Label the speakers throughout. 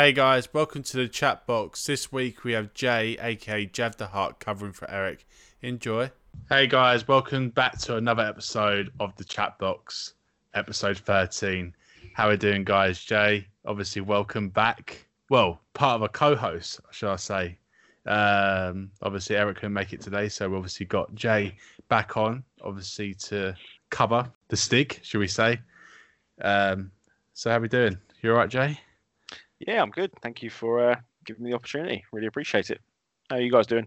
Speaker 1: Hey guys, welcome to the chat box. This week we have Jay, aka Jav the Hutt, covering for Eric. Enjoy. Hey guys, welcome back to another episode of the chat box, episode 13. How are we doing, guys? Jay, obviously, welcome back. Well, part of a co host, shall I say. Um, obviously, Eric couldn't make it today, so we obviously got Jay back on, obviously, to cover the stick, shall we say. Um, so, how are we doing? You all right, Jay?
Speaker 2: Yeah, I'm good. Thank you for uh, giving me the opportunity. Really appreciate it. How are you guys doing?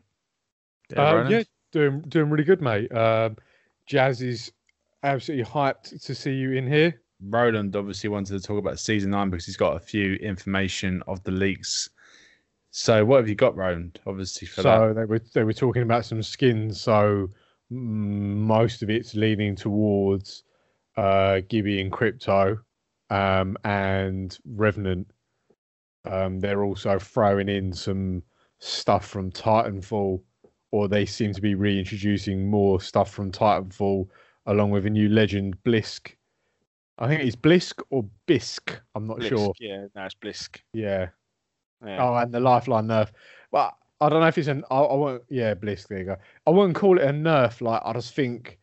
Speaker 3: Yeah, uh, yeah doing doing really good, mate. Um, Jazz is absolutely hyped to see you in here.
Speaker 1: Roland obviously wanted to talk about season nine because he's got a few information of the leaks. So what have you got, Roland? Obviously for
Speaker 3: so
Speaker 1: that.
Speaker 3: they were they were talking about some skins. So most of it's leaning towards uh, Gibby and Crypto um, and Revenant um, they're also throwing in some stuff from Titanfall, or they seem to be reintroducing more stuff from Titanfall, along with a new legend, Blisk. I think it's Blisk or Bisk. I'm not
Speaker 2: Blisk,
Speaker 3: sure.
Speaker 2: Yeah, no, it's Blisk.
Speaker 3: Yeah. yeah. Oh, and the Lifeline nerf. Well, I don't know if it's an. I, I won't. Yeah, Blisk. There you go. I wouldn't call it a nerf. Like I just think,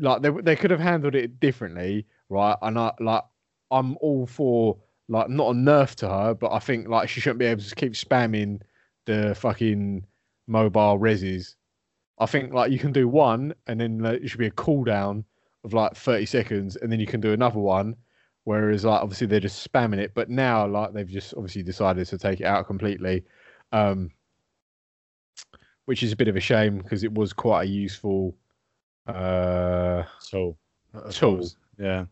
Speaker 3: like they they could have handled it differently, right? And I like I'm all for like not a nerf to her, but I think like she shouldn't be able to keep spamming the fucking mobile reses. I think like you can do one, and then like, it should be a cooldown of like thirty seconds, and then you can do another one. Whereas like obviously they're just spamming it, but now like they've just obviously decided to take it out completely, um, which is a bit of a shame because it was quite a useful uh,
Speaker 1: tool.
Speaker 3: Tool.
Speaker 1: Yeah.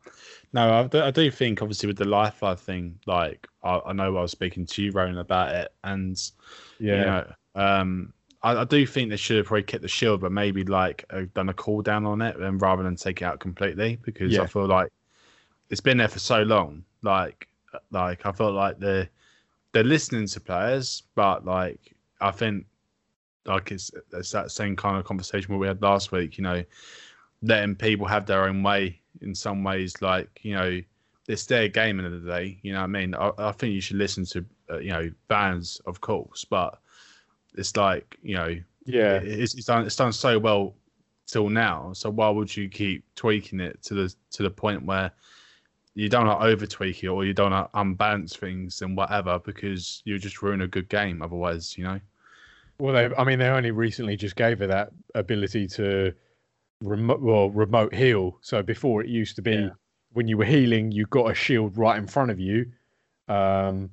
Speaker 1: No, I do, I do think obviously with the lifeline thing, like I, I, know I was speaking to you, Ronan, about it, and yeah, you know, um, I, I, do think they should have probably kept the shield, but maybe like uh, done a cooldown on it, and rather than take it out completely, because yeah. I feel like it's been there for so long. Like, like I felt like they're they're listening to players, but like I think like it's it's that same kind of conversation we had last week. You know, letting people have their own way in some ways. Like you know, it's their game in the day. You know what I mean? I, I think you should listen to uh, you know bands, of course, but it's like you know,
Speaker 3: yeah,
Speaker 1: it's, it's done it's done so well till now. So why would you keep tweaking it to the to the point where you don't to over tweak it or you don't to unbalance things and whatever because you just ruin a good game otherwise, you know.
Speaker 3: Well, they, I mean, they only recently just gave her that ability to remote well remote heal. So before it used to be yeah. when you were healing, you got a shield right in front of you, um,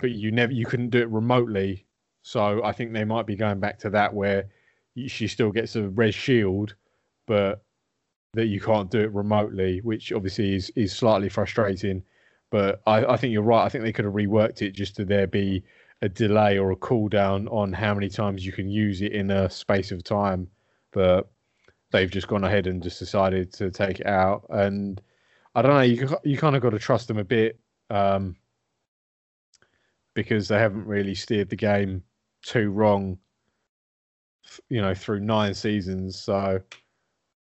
Speaker 3: but you never you couldn't do it remotely. So I think they might be going back to that where she still gets a red shield, but that you can't do it remotely, which obviously is is slightly frustrating. But I, I think you're right. I think they could have reworked it just to there be a delay or a cooldown on how many times you can use it in a space of time. But they've just gone ahead and just decided to take it out. And I don't know, you you kind of got to trust them a bit um, because they haven't really steered the game too wrong, you know, through nine seasons. So,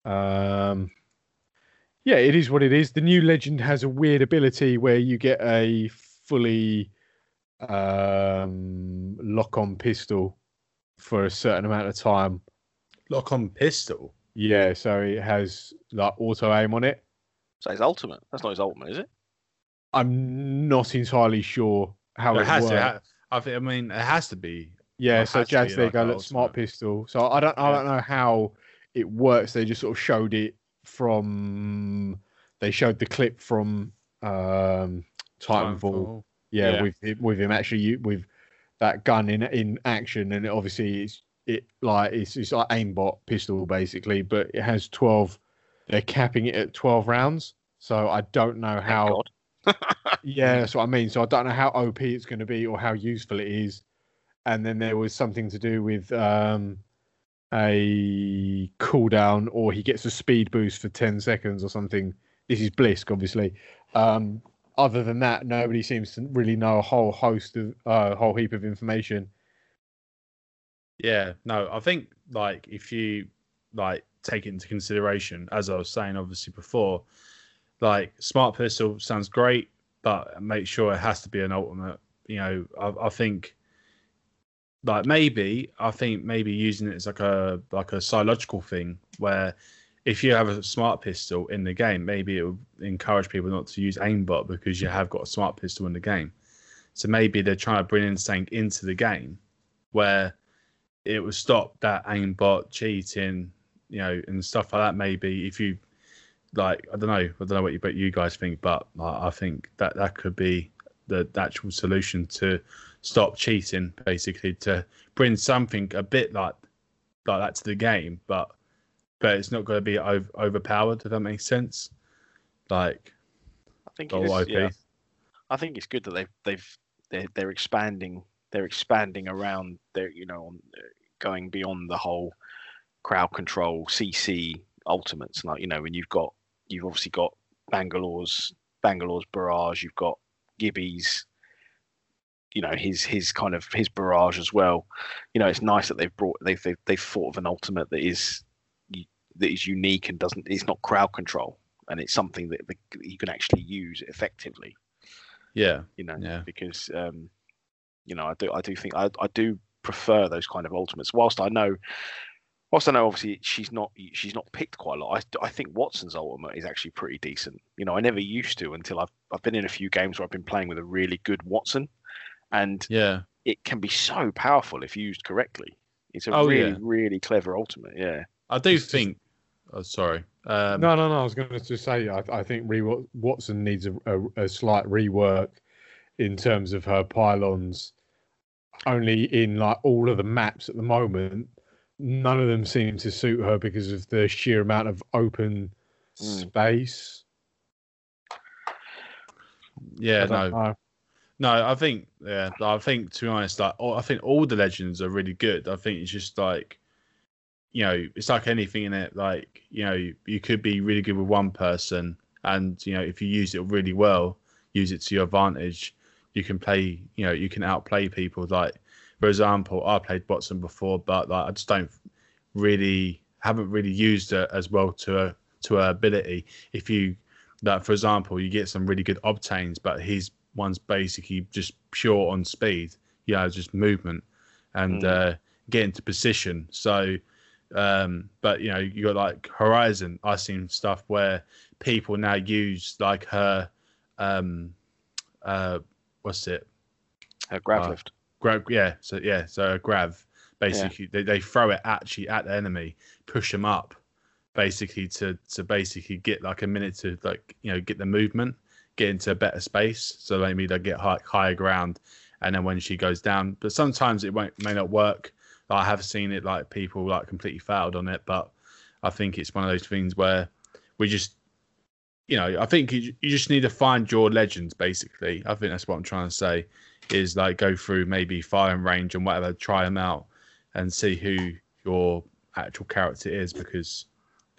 Speaker 3: um, yeah, it is what it is. The new legend has a weird ability where you get a fully um, lock on pistol for a certain amount of time.
Speaker 1: Lock on pistol?
Speaker 3: Yeah, so it has like auto aim on it.
Speaker 2: So it's ultimate. That's not his ultimate, is it?
Speaker 3: I'm not entirely sure how it, it has works. to.
Speaker 1: I think. I mean, it has to be.
Speaker 3: Yeah. So Jazz, there like go. Look, smart pistol. So I don't. I don't know how it works. They just sort of showed it from. They showed the clip from um, Titanfall. Titanfall. Yeah, yeah, with with him actually with that gun in in action, and obviously it's it like it's, it's like aimbot pistol basically, but it has twelve. They're capping it at twelve rounds, so I don't know how. yeah, that's what I mean. So I don't know how OP it's going to be or how useful it is. And then there was something to do with um, a cooldown, or he gets a speed boost for ten seconds or something. This is Blisk, obviously. Um, other than that, nobody seems to really know a whole host of a uh, whole heap of information.
Speaker 1: Yeah, no, I think like if you like take it into consideration, as I was saying obviously before, like smart pistol sounds great, but make sure it has to be an ultimate you know, I, I think like maybe I think maybe using it as like a like a psychological thing where if you have a smart pistol in the game, maybe it will encourage people not to use aimbot because you have got a smart pistol in the game. So maybe they're trying to bring in something into the game where it would stop that aimbot cheating, you know, and stuff like that. Maybe if you like, I don't know, I don't know what you but you guys think, but I think that that could be the, the actual solution to stop cheating, basically to bring something a bit like like that to the game, but but it's not going to be over, overpowered. If that makes sense, like
Speaker 2: I think it is, yeah. I think it's good that they've they've they're, they're expanding they're expanding around their you know going beyond the whole crowd control CC ultimates like you know when you've got you've obviously got Bangalore's Bangalore's barrage you've got Gibby's you know his his kind of his barrage as well. You know, it's nice that they've brought they've they've, they've thought of an ultimate that is that is unique and doesn't it's not crowd control and it's something that, that you can actually use effectively.
Speaker 1: Yeah,
Speaker 2: you know,
Speaker 1: yeah.
Speaker 2: because um, you know I do I do think I I do prefer those kind of ultimates. Whilst I know whilst I know obviously she's not she's not picked quite a lot, I, I think Wattson's ultimate is actually pretty decent. You know, I never used to until I've I've been in a few games where I've been playing with a really good Wattson, and
Speaker 1: yeah,
Speaker 2: it can be so powerful if used correctly. It's a oh, really yeah. really clever ultimate. Yeah,
Speaker 1: I do it's think. Oh, sorry. Um...
Speaker 3: No, no, no. I was going to say I, I think re- Wattson needs a, a, a slight rework in terms of her pylons. Only in like all of the maps at the moment, none of them seem to suit her because of the sheer amount of open mm. space.
Speaker 1: Yeah, no. Know. No, I think yeah, I think to be honest, like I think all the legends are really good. I think it's just like you know, it's like anything in it. Like you know, you, you could be really good with one person, and you know, if you use it really well, use it to your advantage, you can play. You know, you can outplay people. Like for example, I played Wattson before, but like I just don't really haven't really used it as well to a to her ability. If you like, for example, you get some really good Octanes, but his one's basically just pure on speed. Yeah, just movement and mm. uh, get into position. So, um, but you know, you got like Horizon. I've seen stuff where people now use like her, um, uh, what's it?
Speaker 2: A grav uh, lift.
Speaker 1: Grab, yeah. So yeah, so a grav. Basically, yeah. they, they throw it actually at the enemy, push them up, basically to to basically get like a minute to like you know get the movement get into a better space. So maybe they get high, higher ground, and then when she goes down, but sometimes it won't may not work. I have seen it like people like completely failed on it, but I think it's one of those things where we just, you know, I think you, just need to find your legends. Basically, I think that's what I'm trying to say. Is like go through maybe firing range and whatever, try them out, and see who your actual character is because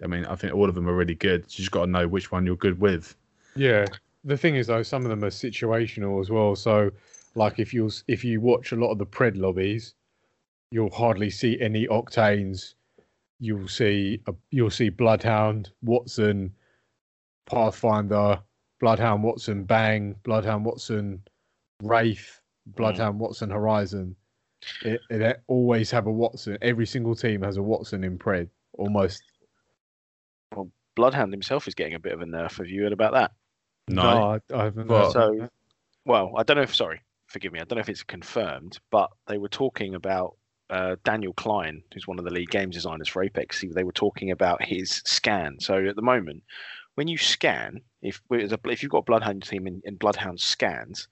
Speaker 1: I mean, I think all of them are really good. You just got to know which one you're good with.
Speaker 3: Yeah, the thing is though, some of them are situational as well. So, like if you if you watch a lot of the pred lobbies, you'll hardly see any octanes. You'll see a, you'll see Bloodhound, Wattson, Pathfinder, Bloodhound, Wattson, Bang, Bloodhound, Wattson, Wraith, Bloodhound, mm. Wattson, Horizon. It, it, always have a Wattson. Every single team has a Wattson in pred, almost.
Speaker 2: Well, Bloodhound himself is getting a bit of a nerf. Have you heard about that?
Speaker 3: No, no I, I, haven't. Well,
Speaker 2: so, well, I don't know if. Sorry, forgive me. I don't know if it's confirmed, but they were talking about uh, Daniel Klein, who's one of the lead games designers for Apex. They were talking about his scan. So at the moment, when you scan, if if you've got a Bloodhound team and, and Bloodhound scans,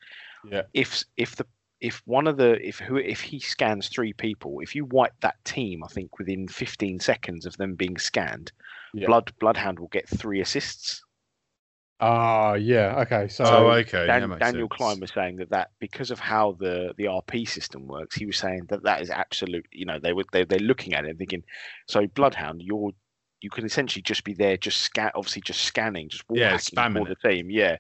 Speaker 3: yeah.
Speaker 2: if if the if one of the if who if he scans three people, if you wipe that team, I think within 15 seconds of them being scanned, yeah. Blood Bloodhound will get three assists.
Speaker 3: Ah, uh, yeah. Okay. So,
Speaker 1: oh, okay.
Speaker 2: Dan, Daniel sense. Klein was saying that that because of how the the RP system works, he was saying that that is absolute. You know, they were they they're looking at it thinking, so Bloodhound, you're you can essentially just be there, just scan, obviously just scanning, just
Speaker 1: yeah, spamming
Speaker 2: the team, yeah,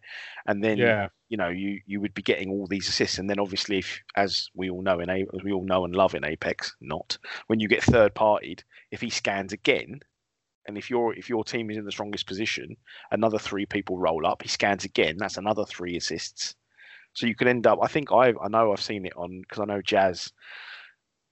Speaker 2: and then yeah. you know you you would be getting all these assists, and then obviously, if as we all know in a as we all know and love in Apex, not when you get third partied, if he scans again, and if your if your team is in the strongest position, another three people roll up. He scans again. That's another three assists. So you can end up. I think I I know I've seen it on because I know Jazz.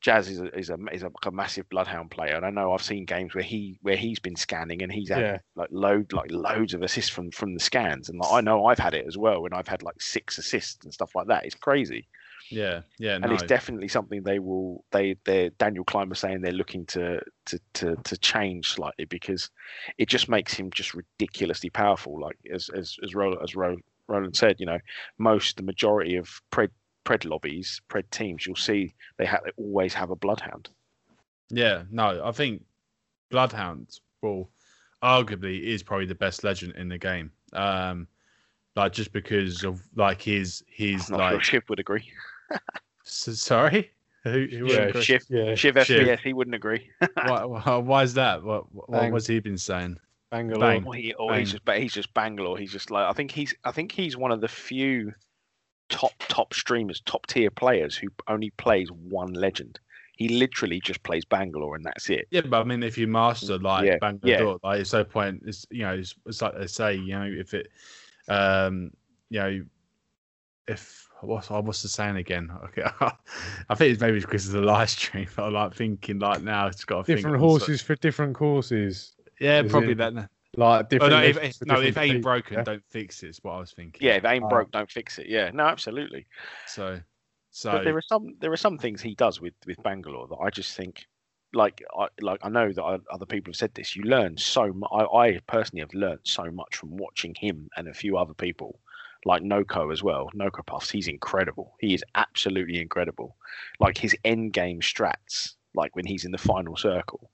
Speaker 2: Jazz is a, is a is a, a, massive bloodhound player, and I know I've seen games where he where he's been scanning and he's had yeah. like load like loads of assists from from the scans, and like, I know I've had it as well when I've had like six assists and stuff like that. It's crazy.
Speaker 1: Yeah, yeah,
Speaker 2: and no. it's definitely something they will. They, they Daniel Klein was saying they're looking to to to to change slightly because it just makes him just ridiculously powerful. Like as as as Roland, as Roland said, you know, most the majority of pred pred lobbies, pred teams, you'll see they have they always have a bloodhound.
Speaker 1: Yeah, no, I think bloodhound well arguably is probably the best legend in the game. Um, like just because of like his his like
Speaker 2: sure Chip would agree.
Speaker 1: so, sorry?
Speaker 2: Who, who yeah, Shiv, yeah. Shiv FPS, he wouldn't agree.
Speaker 1: why, why, why, is that? What, what was he been saying?
Speaker 3: Bangalore. Bang.
Speaker 2: Well, he, oh, he's just, but he's just Bangalore. He's just like I think he's I think he's one of the few top top streamers, top tier players who only plays one legend. He literally just plays Bangalore and that's it.
Speaker 1: Yeah, but I mean, if you master like yeah, Bangalore, yeah. like it's no point. It's you know, it's, it's like they say, you know, if it, um, you know, if what's what's the saying again? Okay, I think it's maybe because of the live stream. But I'm like thinking like now it's got
Speaker 3: different horses for different courses.
Speaker 1: Yeah, probably it? that.
Speaker 3: Like different.
Speaker 1: Oh, no, if, if no, if ain't broken, yeah. don't fix it. Is what I was thinking.
Speaker 2: Yeah, if ain't oh. broke, don't fix it. Yeah, no, absolutely.
Speaker 1: So, so
Speaker 2: but there are some there are some things he does with with Bangalore that I just think, like I like I know that other people have said this. You learn so much. I, I personally have learned so much from watching him and a few other people like Noko as well. Noko Puffs, he's incredible. He is absolutely incredible. Like his end game strats, like when he's in the final circle,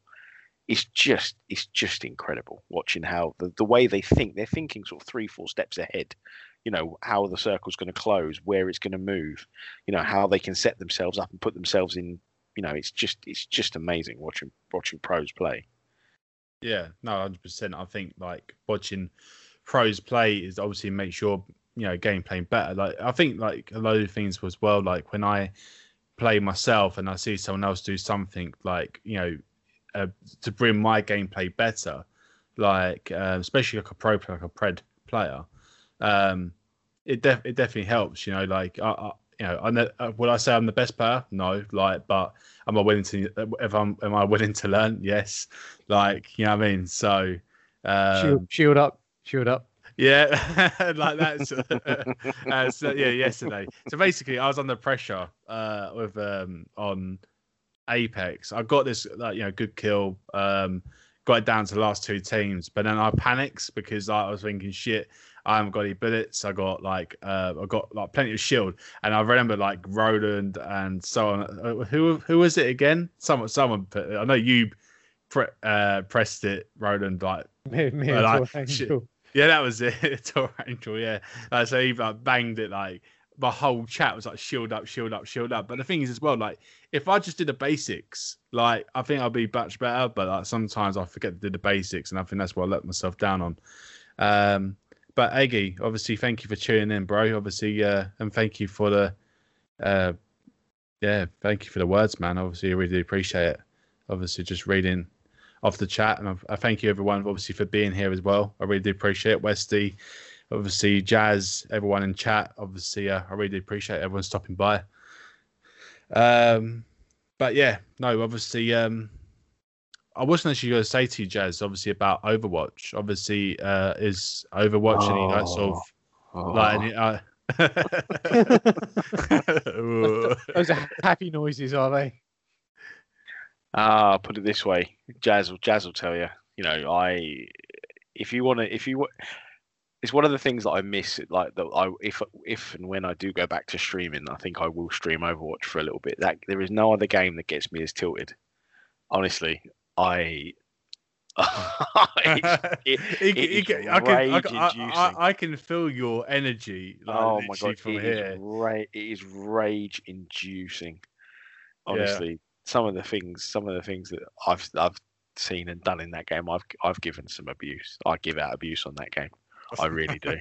Speaker 2: it's just it's just incredible watching how the, the way they think. They're thinking sort of three, four steps ahead. You know, how the circle's going to close, where it's going to move, you know, how they can set themselves up and put themselves in you know, it's just it's just amazing watching watching pros play.
Speaker 1: Yeah, no, hundred percent. I think like watching pros play is obviously make sure you know game playing better. Like I think like a lot of things as well. Like when I play myself and I see someone else do something like you know uh, to bring my gameplay better, like uh, especially like a pro like a pred player, um, it def- it definitely helps. You know, like I, I you know, I know, uh, would I say I'm the best player? No, like, but am I willing to? If I'm, am I willing to learn? Yes, like, you know what I mean. So, um,
Speaker 3: shield, shield up, shield up.
Speaker 1: Yeah, like that's uh, so, yeah. Yesterday, so basically, I was under pressure uh, with um, on Apex. I got this, like, you know, good kill. Um, got it down to the last two teams, but then I panicked because I was thinking, shit, I haven't got any bullets. I got like uh, I got like plenty of shield, and I remember like Roland and so on. Uh, who who was it again? Someone someone put. I know you pre- uh, pressed it, Roland. Like
Speaker 3: me, me like,
Speaker 1: yeah, that was it. Tor Angel, yeah. So he like banged it like my whole chat was like shield up, shield up, shield up. But the thing is as well, like if I just did the basics, like I think I'll be much better. But like sometimes I forget to do the basics, and I think that's what I let myself down on. Um, but Eggy, obviously, thank you for tuning in, bro. Obviously, uh, and thank you for the, uh, yeah, thank you for the words, man. Obviously, I really appreciate it. Obviously, just reading off the chat. And I thank you everyone obviously for being here as well. I really do appreciate it. Westy, obviously Jazz, everyone in chat. Obviously, uh, I really do appreciate everyone stopping by. Um, but yeah, no, obviously, um, I wasn't actually going to say to you, Jazz, obviously about Overwatch. Obviously, uh, is Overwatch oh, any that sort of oh. like any, uh,
Speaker 3: Those are happy noises, are they?
Speaker 2: Ah, uh, put it this way, Jazz will Jazz will tell you. You know, I if you want to, if you it's one of the things that I miss. Like that, I if if and when I do go back to streaming, I think I will stream Overwatch for a little bit. That there is no other game that gets me as tilted. Honestly, I. it, it, it, I,
Speaker 1: can, I, I, I, can feel your energy. Like, oh my god! From
Speaker 2: it
Speaker 1: here.
Speaker 2: Is ra- it is rage inducing. Honestly, yeah some of the things, some of the things that I've I've seen and done in that game, I've I've given some abuse. I give out abuse on that game. I really do.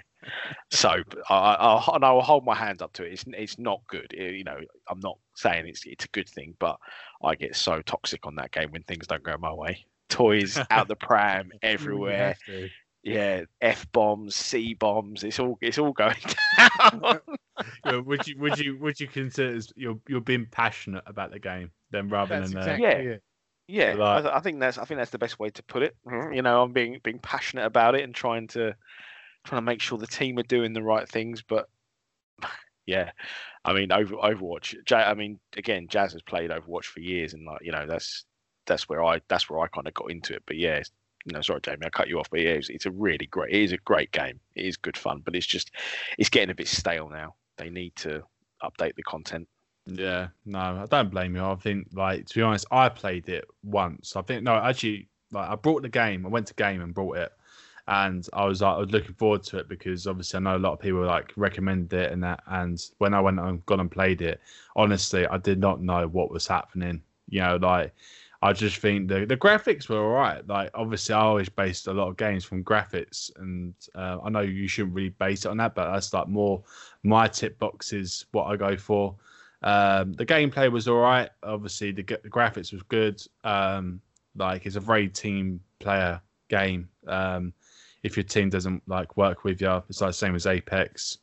Speaker 2: so I, I'll, and I will hold my hands up to it. It's it's not good. It, you know, I'm not saying it's it's a good thing, but I get so toxic on that game when things don't go my way. Toys out the pram everywhere. Yeah, f bombs, c bombs. It's all it's all going down.
Speaker 1: would you would you would you consider you're you're being passionate about the game then rather
Speaker 2: that's
Speaker 1: than
Speaker 2: exactly uh, yeah. It. Yeah, like, I, I, think that's I think that's the best way to put it. Mm-hmm. You know, I'm being being passionate about it and trying to trying to make sure the team are doing the right things. But yeah, I mean, over Overwatch. I mean, again, Jazz has played Overwatch for years, and like you know, that's that's where I that's where I kind of got into it. But yeah, no, sorry, Jamie, I cut you off, but yeah, it's, it's a really great, it is a great game. It is good fun, but it's just it's getting a bit stale now. They need to update the content.
Speaker 1: Yeah, no, I don't blame you. I think, like, to be honest, I played it once. I think, no, actually, like, I brought the game. I went to game and brought it, and I was like, I was looking forward to it because obviously I know a lot of people like recommended it and that. And when I went and gone and played it, honestly, I did not know what was happening. You know, like I just think the the graphics were all right. Like obviously, I always based a lot of games from graphics, and uh, I know you shouldn't really base it on that, but that's like more my tip boxes what I go for. Um, the gameplay was all right. Obviously, the, the graphics was good. Um, like it's a very team player game. Um, if your team doesn't like work with you, it's like the same as Apex.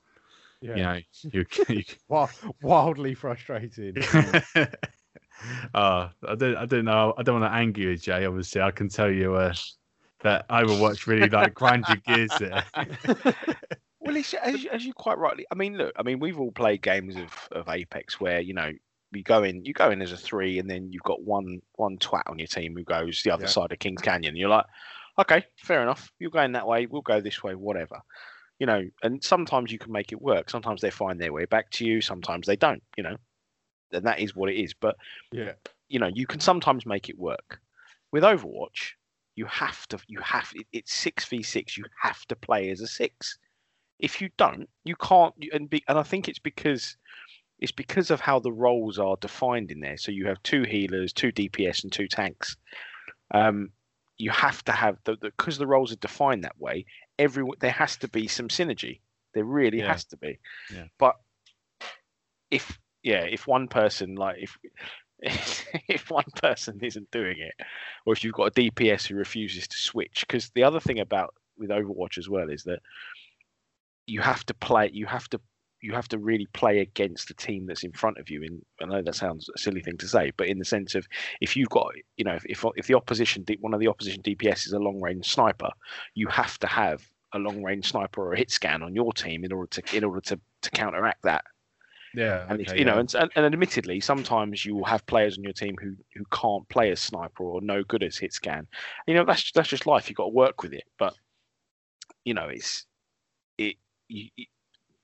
Speaker 1: Yeah. You know, you, you...
Speaker 3: wildly frustrated.
Speaker 1: uh, I don't, I don't know. I don't want to anger you, Jay. Obviously, I can tell you uh, that Overwatch really like grind your gears there.
Speaker 2: well, it's, as, as you quite rightly. I mean, look. I mean, we've all played games of, of Apex where you know you go in, you go in as a three, and then you've got one one twat on your team who goes the other yeah. side of Kings Canyon. You're like, okay, fair enough. You're going that way. We'll go this way. Whatever. You know, and sometimes you can make it work. Sometimes they find their way back to you. Sometimes they don't. You know, and that is what it is. But
Speaker 3: yeah,
Speaker 2: you know, you can sometimes make it work. With Overwatch, you have to. You have. It's six v six. You have to play as a six. If you don't, you can't. And be, and I think it's because it's because of how the roles are defined in there. So you have two healers, two DPS, and two tanks. Um, you have to have the because the, the, roles are defined that way. Every there has to be some synergy. There really yeah. has to be.
Speaker 1: Yeah.
Speaker 2: But if yeah, if one person like if if one person isn't doing it, or if you've got a DPS who refuses to switch, because the other thing about with Overwatch as well is that you have to play, you have to you have to really play against the team that's in front of you. And I know that sounds a silly thing to say, but in the sense of if you've got, you know, if if the opposition, one of the opposition DPS is a long range sniper, you have to have a long range sniper or a hit scan on your team in order to in order to to counteract that.
Speaker 3: Yeah,
Speaker 2: and okay, you know, and, and admittedly, sometimes you will have players on your team who who can't play as sniper or no good as hit scan. You know, that's that's just life. You've got to work with it. But you know, it's it. You,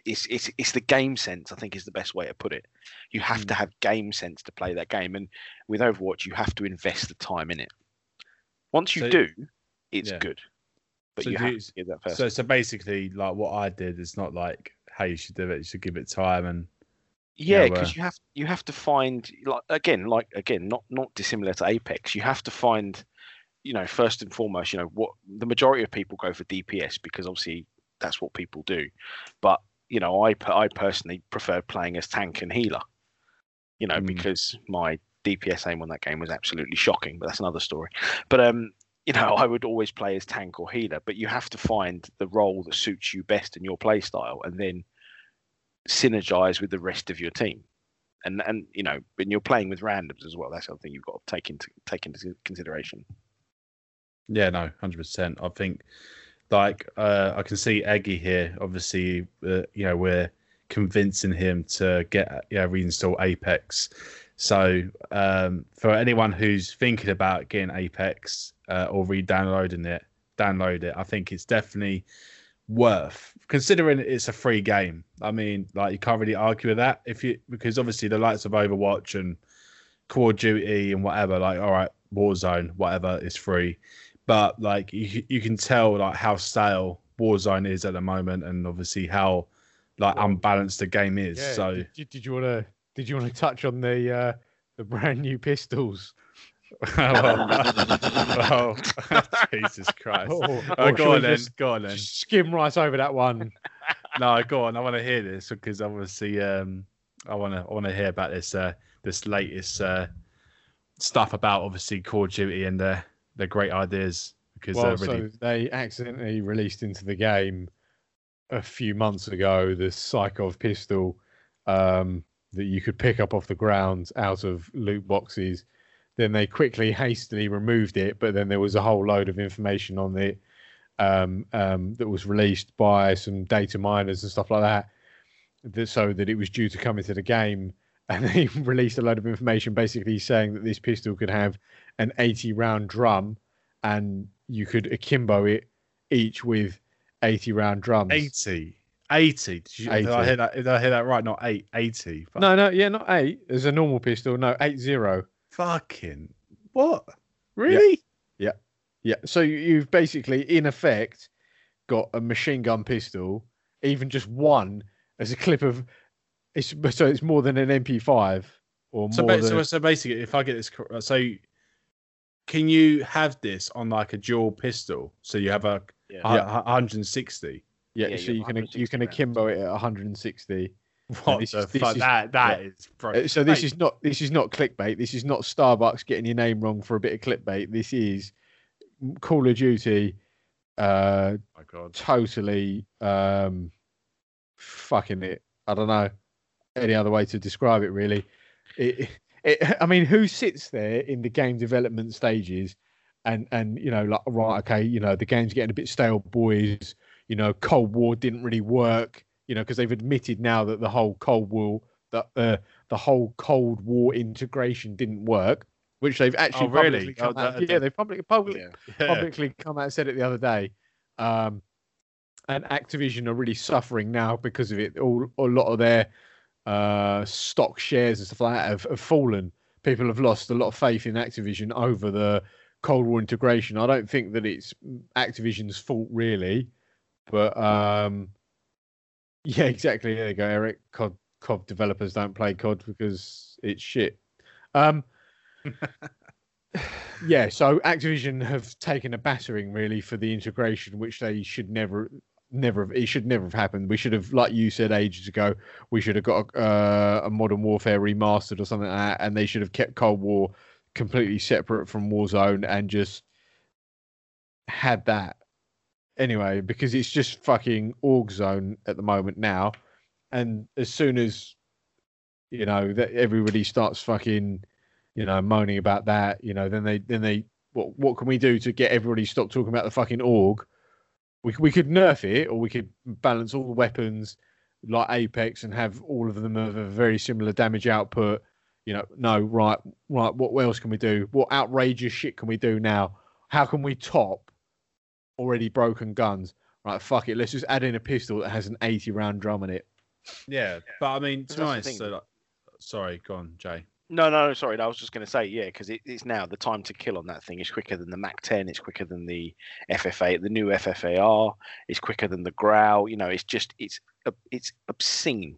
Speaker 2: it's it's it's the game sense. I think is the best way to put it. You have mm. to have game sense to play that game, and with Overwatch, you have to invest the time in it. Once you so, do, it's yeah. good. But so you have you, to give that first.
Speaker 1: So so basically, like what I did is not like how you should do it. You should give it time and.
Speaker 2: Yeah, because you, know, uh, you have you have to find like again like again not not dissimilar to Apex. You have to find you know first and foremost you know what the majority of people go for DPS because obviously that's what people do, but you know, I I personally preferred playing as tank and healer. You know, mm. because my DPS aim on that game was absolutely shocking, but that's another story. But um, you know, I would always play as tank or healer, but you have to find the role that suits you best in your play style, and then synergize with the rest of your team. And and you know, when you're playing with randoms as well, that's something you've got to take into take into consideration.
Speaker 1: Yeah, no, hundred percent. I think like uh, I can see Eggy here. Obviously, uh, you know we're convincing him to get yeah reinstall Apex. So um, for anyone who's thinking about getting Apex uh, or re-downloading it, download it. I think it's definitely worth considering it's a free game. I mean, like you can't really argue with that if you because obviously the likes of Overwatch and Call of Duty and whatever, like all right, Warzone, whatever is free but like you, you can tell like how stale Warzone is at the moment, and obviously how like unbalanced the game is. Yeah, so
Speaker 3: did, did you want to did you want to touch on the uh, the brand new pistols?
Speaker 1: oh, Jesus Christ! Oh, oh, go on then. Go on then.
Speaker 3: Skim right over that one.
Speaker 1: no, go on. I want to hear this because obviously, um, I want to I want to hear about this uh, this latest uh, stuff about obviously Call of Duty and the they're great ideas because
Speaker 3: well, so they accidentally released into the game a few months ago the Sykov pistol um, that you could pick up off the ground out of loot boxes. Then they quickly, hastily removed it, but then there was a whole load of information on it um, um, that was released by some data miners and stuff like that, that, so that it was due to come into the game. And they released a load of information basically saying that this pistol could have an 80 round drum and you could akimbo it each with 80 round drums.
Speaker 1: 80. 80. Did, you, 80. did I hear that? Did I hear that right? Not eight. 80.
Speaker 3: Fuck. No, no, yeah, not eight. There's a normal pistol. No, eight zero.
Speaker 1: Fucking what? Really?
Speaker 3: Yeah. yeah. Yeah. So you've basically, in effect, got a machine gun pistol, even just one, as a clip of. It's so it's more than an MP5 or more.
Speaker 1: So,
Speaker 3: than...
Speaker 1: so, so basically, if I get this, so can you have this on like a dual pistol? So you have a, yeah. a, a 160.
Speaker 3: Yeah, yeah so you can you can akimbo it at 160.
Speaker 1: What the is, fuck? Is, that that yeah. is
Speaker 3: uh, so this is not this is not clickbait. This is not Starbucks getting your name wrong for a bit of clickbait. This is Call of Duty. Uh,
Speaker 1: My God,
Speaker 3: totally um, fucking it. I don't know any other way to describe it. Really, it, it, I mean, who sits there in the game development stages and and you know like right, okay, you know the game's getting a bit stale, boys. You know, Cold War didn't really work you know, because they've admitted now that the whole Cold War, that uh, the whole Cold War integration didn't work, which they've actually oh, really? come oh, out, yeah, they publicly publicly, yeah. publicly come out and said it the other day. Um, and Activision are really suffering now because of it. All a lot of their uh, stock shares and stuff like that have, have fallen. People have lost a lot of faith in Activision over the Cold War integration. I don't think that it's Activision's fault really, but um, yeah, exactly. There you go, Eric. COD, COD developers don't play COD because it's shit. Um, yeah, so Activision have taken a battering really for the integration, which they should never, never. It should never have happened. We should have, like you said ages ago, we should have got a, uh, a Modern Warfare remastered or something like that, and they should have kept Cold War completely separate from Warzone and just had that anyway because it's just fucking AUG zone at the moment now, and as soon as you know that everybody starts fucking you know moaning about that, you know, then they then they what what can we do to get everybody to stop talking about the fucking AUG? We we could nerf it, or we could balance all the weapons like Apex and have all of them of a very similar damage output. You know, no, right, right. What else can we do? What outrageous shit can we do now? How can we top already broken guns. Right, fuck it. Let's just add in a pistol that has an 80 round drum in it.
Speaker 1: Yeah, but I mean, to be honest, so like, sorry, go on, Jay.
Speaker 2: No, no, no, sorry. I was just going to say, yeah, because it, it's now the time to kill on that thing is quicker than the Mac 10. It's quicker than the FFA, the new FFAR. It's quicker than the Growl. You know, it's just it's it's obscene.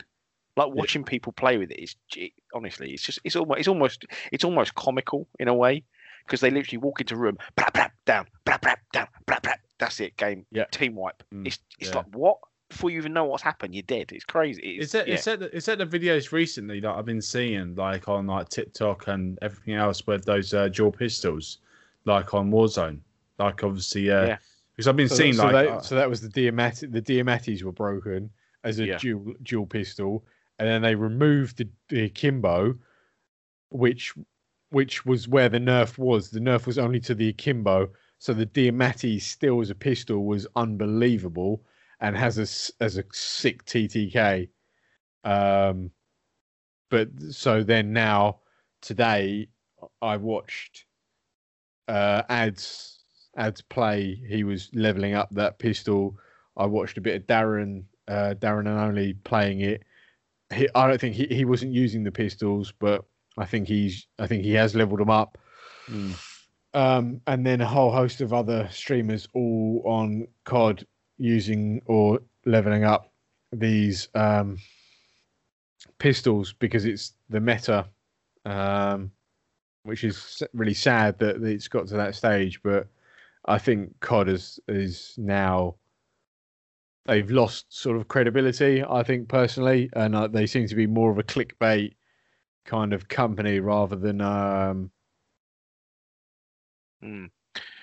Speaker 2: Like watching people play with it is it, honestly, it's just it's almost it's almost it's almost comical in a way because they literally walk into a room, blah, blah, down, blah, blah, down, blah, blah, that's it. Game. Yeah. Team wipe. Mm, it's it's yeah. like what? Before you even know what's happened, you're dead. It's crazy. It's,
Speaker 1: is that yeah. is that the, is that the videos recently that I've been seeing, like on like TikTok and everything else, with those uh, dual pistols, like on Warzone, like obviously, uh, yeah. Because I've been
Speaker 3: so,
Speaker 1: seeing
Speaker 3: so
Speaker 1: like
Speaker 3: that, uh, so that was the Diamatti, the Diamattis were broken as a yeah. dual dual pistol, and then they removed the, the akimbo, which which was where the nerf was. The nerf was only to the akimbo, so the Diamatti still as a pistol was unbelievable and has a as a sick TTK. Um, but so then now today I watched uh, ads ads play. He was leveling up that pistol. I watched a bit of Darren uh, Darren and only playing it. He, I don't think he, he wasn't using the pistols, but I think he's I think he has leveled them up. Mm um, and then a whole host of other streamers all on COD using or leveling up these um, pistols because it's the meta, um, which is really sad that it's got to that stage. But I think COD is is now they've lost sort of credibility. I think personally, and uh, they seem to be more of a clickbait kind of company rather than um,
Speaker 2: Mm.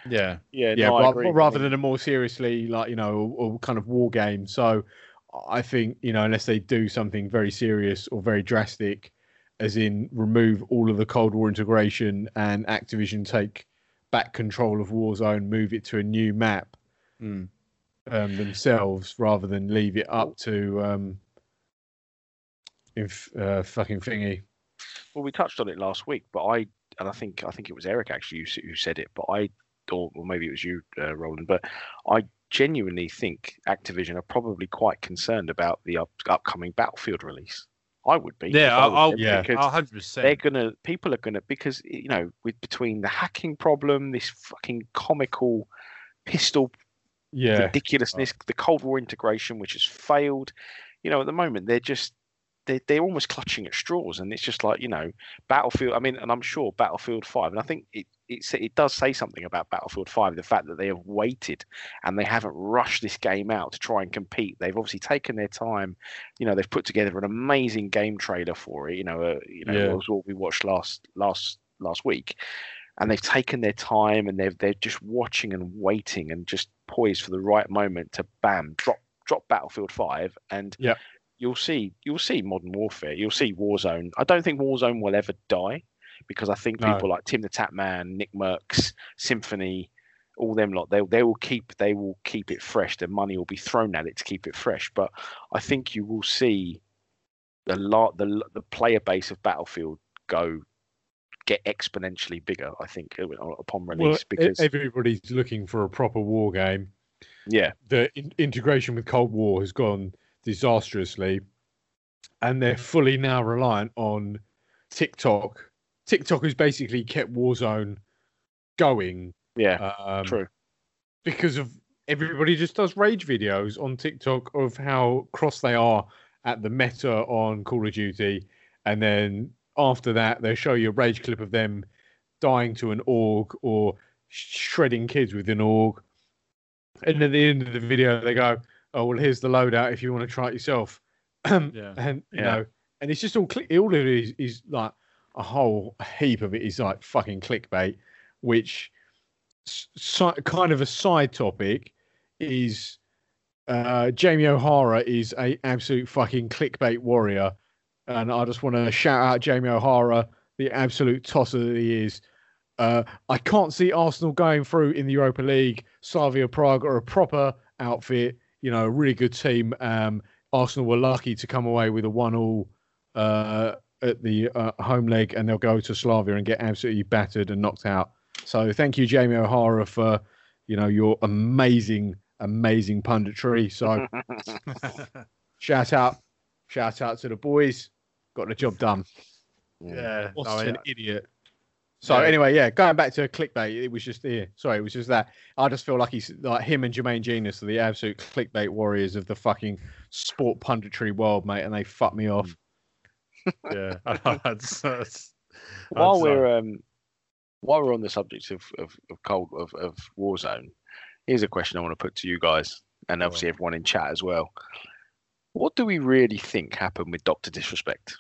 Speaker 1: Yeah,
Speaker 2: yeah,
Speaker 3: yeah. No, rather, rather than a more seriously, like you know, or, or kind of war game. So I think you know, unless they do something very serious or very drastic, as in remove all of the Cold War integration and Activision take back control of Warzone, move it to a new map
Speaker 1: mm.
Speaker 3: um, themselves, rather than leave it up to um, if uh, fucking thingy.
Speaker 2: Well, we touched on it last week, but I and I think I think it was Eric actually who, said it, but I or, or maybe it was you, uh, Roland, but I genuinely think Activision are probably quite concerned about the up, upcoming Battlefield release. I would be.
Speaker 1: Yeah, I'll, yeah, hundred percent.
Speaker 2: They're gonna, people are gonna, because you know, with between the hacking problem, this fucking comical pistol
Speaker 3: yeah.
Speaker 2: ridiculousness, the Cold War integration, which has failed. You know, at the moment they're just they're, they're almost clutching at straws, and it's just like you know, Battlefield. I mean, and I'm sure Battlefield Five, and I think it it, it does say something about Battlefield 5, the fact that they have waited and they haven't rushed this game out to try and compete. They've obviously taken their time. You know, they've put together an amazing game trailer for it. You know, uh, you know, yeah. was what we watched last last last week, and they've taken their time and they've they're just watching and waiting and just poised for the right moment to bam drop drop Battlefield 5 and
Speaker 3: yeah
Speaker 2: you'll see you'll see modern warfare you'll see warzone. I don't think warzone will ever die because i think no. people like TimTheTatman NICKMERCS Symfuhny all them lot they, they will keep they will keep it fresh. The money will be thrown at it to keep it fresh. But i think you will see the lot the, the player base of battlefield go get exponentially bigger i think uh, upon release well, because
Speaker 3: everybody's looking for a proper war game.
Speaker 2: Yeah.
Speaker 3: The in- integration with cold war has gone disastrously, and they're fully now reliant on TikTok. TikTok has basically kept Warzone going.
Speaker 2: Yeah, um, true.
Speaker 3: Because of everybody just does rage videos on TikTok of how cross they are at the meta on Call of Duty, and then after that they show you a rage clip of them dying to an AUG or shredding kids with an AUG, And at the end of the video, they go, oh well, here's the loadout if you want to try it yourself. yeah. And you yeah. know, and it's just all click. All of it is is like a whole heap of it is like fucking clickbait, which so, kind of a side topic is uh, Jamie O'Hara is a absolute fucking clickbait warrior, and I just want to shout out Jamie O'Hara, the absolute tosser that he is. Uh, I can't see Arsenal going through in the Europa League. Slavia Prague are a proper outfit you know, a really good team. Um, Arsenal were lucky to come away with a one-all uh, at the uh, home leg, and they'll go to Slavia and get absolutely battered and knocked out. So thank you, Jamie O'Hara, for you know your amazing, amazing punditry. So shout out, shout out to the boys. Got the job done.
Speaker 1: Yeah,
Speaker 3: what an idiot. So yeah. anyway, yeah, going back to clickbait, it was just yeah, sorry, it was just that. I just feel like he's like him and Jermaine Jenas are the absolute clickbait warriors of the fucking sport punditry world, mate, and they fuck me off.
Speaker 1: yeah, that's, that's,
Speaker 2: while we're um, while we're on the subject of of of cold of, of Warzone, here's a question I want to put to you guys, and obviously everyone in chat as well. What do we really think happened with Doctor Disrespect?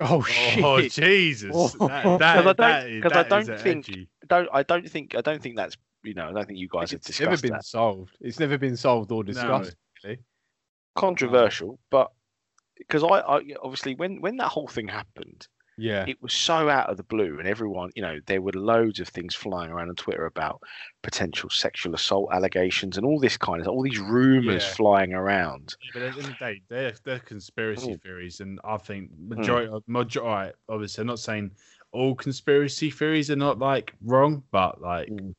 Speaker 3: Oh, oh shit!
Speaker 1: Oh Jesus! Because I
Speaker 2: don't, cause I don't think, don't I don't think, I don't think that's you know, I don't think you guys
Speaker 3: it's
Speaker 2: have discussed.
Speaker 3: It's Never been
Speaker 2: that.
Speaker 3: solved. It's never been solved or discussed. No. Really.
Speaker 2: Controversial, but because I, I obviously when when that whole thing happened,
Speaker 3: yeah.
Speaker 2: It was so out of the blue, and everyone, you know, there were loads of things flying around on Twitter about potential sexual assault allegations and all this kind of all these rumors yeah. flying around.
Speaker 1: Yeah, but at the end of the day, they're, they're conspiracy mm. theories, and I think majority, mm. majority, obviously, I'm not saying all conspiracy theories are not like wrong, but like, mm.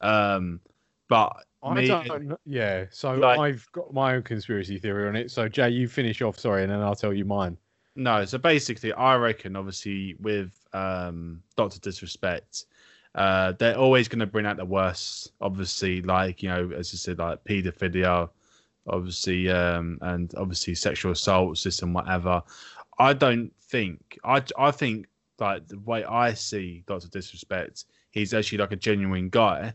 Speaker 1: um, but
Speaker 3: I me, don't. Yeah, so like, I've got my own conspiracy theory on it. So Jay, you finish off, sorry, and then I'll tell you mine.
Speaker 1: No, so basically, I reckon, obviously, with um, Doctor Disrespect, uh, they're always going to bring out the worst. Obviously, like you know, as I said, like paedophilia, obviously, um, and obviously sexual assaults, this and whatever. I don't think. I I think like the way I see Doctor Disrespect, he's actually like a genuine guy.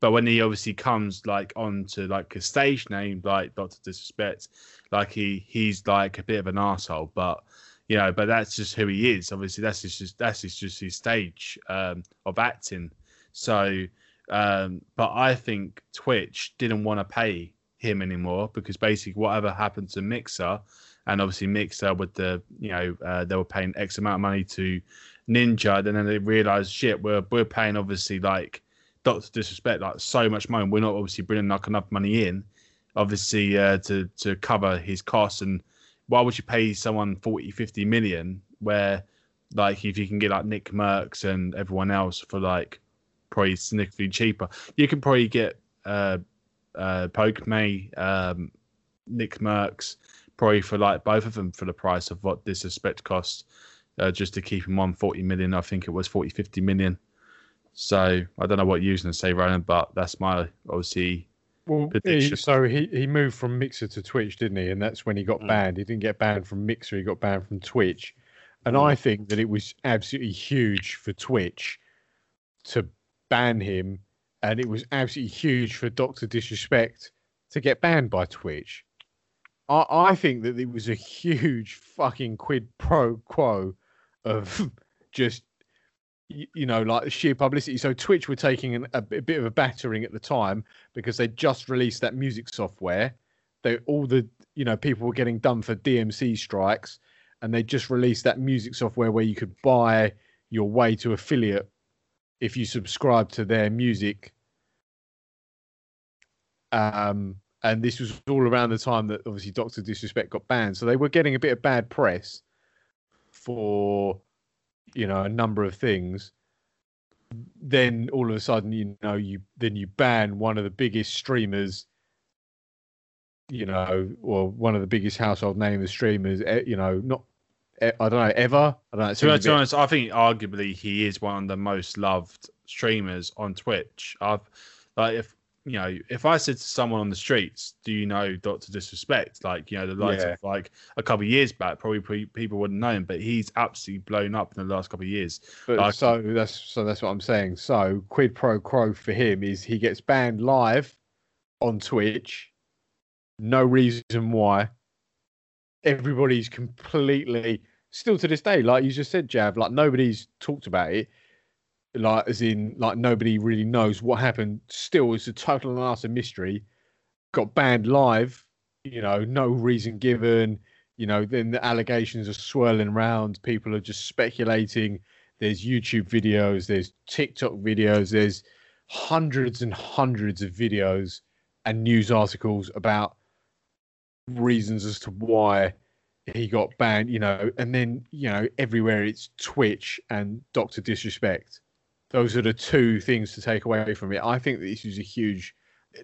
Speaker 1: But when he obviously comes like onto like a stage name like Doctor Disrespect, like he he's like a bit of an asshole. But you know, but that's just who he is. Obviously, that's just that's just his stage um, of acting. So Um, but I think Twitch didn't want to pay him anymore because basically whatever happened to Mixer, and obviously Mixer with the you know uh, they were paying X amount of money to Ninja, and then they realized shit we're we're paying obviously like Doctor Disrespect like so much money. We're not obviously bringing like enough money in, obviously uh, to to cover his costs. And why would you pay someone 40, 50 million where like if you can get like Nick Mercs and everyone else for like probably significantly cheaper, you can probably get uh uh Pokimane, um, Nick Mercs, probably for like both of them for the price of what Disrespect costs. Uh, just to keep him on 40 million, I think it was 40, 50 million. So I don't know what you're going to say, Roland, but that's my obviously
Speaker 3: well, he, so he, he moved from Mixer to Twitch, didn't he? And that's when he got mm. banned. He didn't get banned from Mixer, he got banned from Twitch. And mm. I think that it was absolutely huge for Twitch to ban him, and it was absolutely huge for Doctor Disrespect to get banned by Twitch. I, I think that it was a huge fucking quid pro quo of just you know, like the sheer publicity. So Twitch were taking an, a, a, bit of a battering at the time because they just released that music software. They all the you know people were getting done for DMC strikes, and they just released that music software where you could buy your way to affiliate if you subscribe to their music. Um, and this was all around the time that obviously Doctor Disrespect got banned, so they were getting a bit of bad press for you know a number of things then all of a sudden you know you then you ban one of the biggest streamers you know or one of the biggest household name of streamers eh, you know not eh, I don't know ever. I don't know.
Speaker 1: To be honest, I think arguably he is one of the most loved streamers on Twitch. I've like if you know, if I said to someone on the streets, "Do you know Doctor Disrespect?" Like, you know, the likes yeah. of like a couple of years back, probably people wouldn't know him, but he's absolutely blown up in the last couple of years.
Speaker 3: But
Speaker 1: like,
Speaker 3: so that's so that's what I'm saying. So quid pro quo for him is he gets banned live on Twitch, no reason why. Everybody's completely still to this day, like you just said, Jav, like nobody's talked about it like as in like nobody really knows what happened. Still, it's a total and utter mystery. Got banned live, you know, no reason given. You know, then the allegations are swirling around. People are just speculating. There's YouTube videos, there's TikTok videos, there's hundreds and hundreds of videos and news articles about reasons as to why he got banned, you know, and then, you know, everywhere it's Twitch and Dr. Disrespect those are the two things to take away from it. I think this is a huge,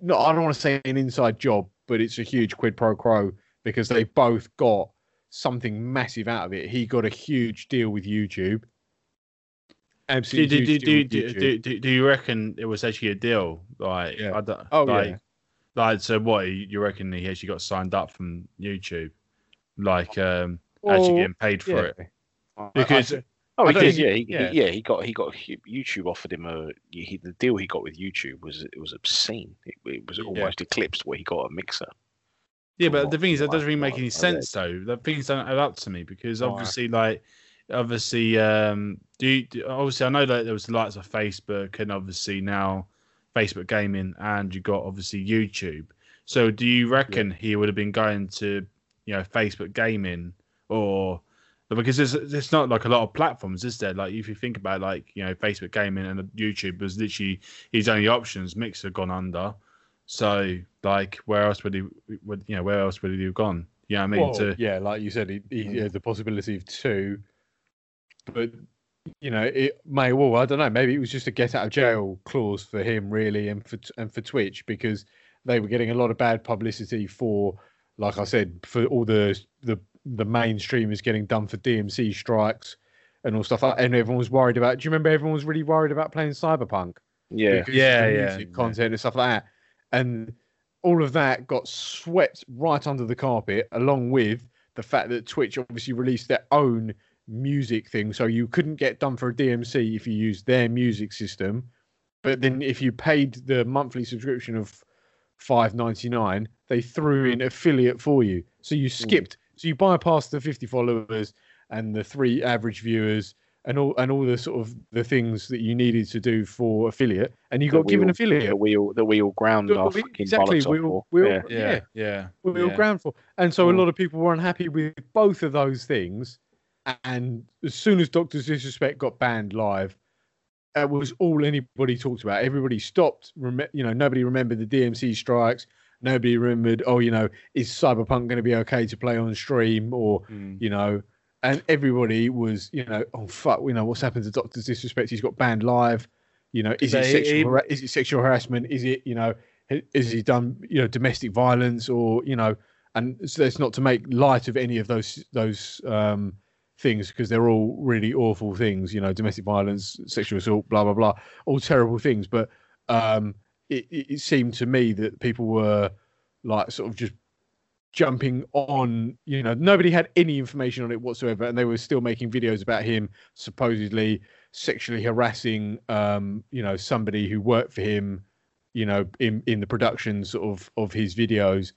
Speaker 3: no, I don't want to say an inside job, but it's a huge quid pro quo because they both got something massive out of it. He got a huge deal with YouTube.
Speaker 1: Absolutely. Do, do, do, do, do, do, you reckon it was actually a deal? Like, yeah. I don't, oh, like, yeah. Like, so what? You reckon he actually got signed up from YouTube? Like, um, well, actually getting paid for yeah. it?
Speaker 2: Because. I, Oh, he did. Yeah, he, yeah. He, yeah, he got he got YouTube offered him a he, the deal he got with YouTube was it was obscene. It, it was almost yeah. eclipsed where he got a mixer.
Speaker 1: Yeah, but the thing is, that doesn't really make any sense though. The things don't add up to me because obviously, like, obviously, um, do, you, do obviously I know that there was the likes of Facebook and obviously now Facebook Gaming, and you got obviously YouTube. So, do you reckon yeah. he would have been going to, you know, Facebook Gaming or because there's there's not like a lot of platforms, is there? Like if you think about like you know Facebook gaming and YouTube was literally his only options. Mixer gone under, so like where else would he would you know where else would he have gone? You know what I mean? Well,
Speaker 3: to... Yeah, like you said, he, he mm. has the possibility of two, but you know it may well I don't know. Maybe it was just a get out of jail clause for him really, and for and for Twitch because they were getting a lot of bad publicity for, like I said, for all the the the mainstream is getting done for DMC strikes and all stuff like that. And everyone was worried about. Do you remember everyone was really worried about playing Cyberpunk?
Speaker 2: Yeah,
Speaker 1: yeah, yeah.
Speaker 3: Content yeah. and stuff like that, and all of that got swept right under the carpet, along with the fact that Twitch obviously released their own music thing, so you couldn't get done for a DMC if you used their music system. But then if you paid the monthly subscription of five ninety nine, they threw in affiliate for you. So you hmm. skipped so you bypass the 50 followers and the three average viewers and all and all the sort of the things that you needed to do for affiliate, and you got given affiliate
Speaker 2: that we all that we all ground off exactly we all,
Speaker 3: we all, yeah. yeah yeah we
Speaker 1: all
Speaker 3: ground for, and so a mm. lot of people were unhappy with both of those things, and as soon as Doctor Disrespect got banned live, that was all anybody talked about. Everybody stopped. Rem- you know, nobody remembered the DMC strikes. Nobody remembered. Oh, you know, is Cyberpunk going to be okay to play on stream? Or mm. you know, and everybody was, you know, oh fuck, you know what's happened to Doctor's Disrespect? He's got banned live. You know, is it sexual? Is it sexual harassment? Is it, you know, is he done, you know, domestic violence or you know? And so it's not to make light of any of those those um, things because they're all really awful things. You know, domestic violence, sexual assault, blah blah blah, all terrible things. But um, it, it seemed to me that people were like sort of just jumping on you know nobody had any information on it whatsoever and they were still making videos about him supposedly sexually harassing um you know somebody who worked for him you know in in the productions of of his videos.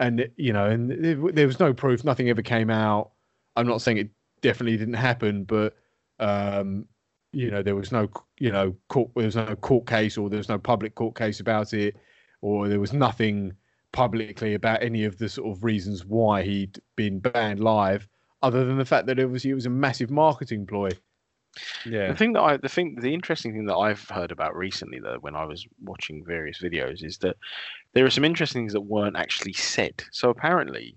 Speaker 3: And you know and there was no proof nothing ever came out. I'm not saying it definitely didn't happen but um you know there was no you know court there was no court case or there was no public court case about it or there was nothing publicly about any of the sort of reasons why he'd been banned live, other than the fact that it was it was a massive marketing ploy.
Speaker 2: Yeah. The thing that I the thing the interesting thing that I've heard about recently though when I was watching various videos is that there are some interesting things that weren't actually said. So apparently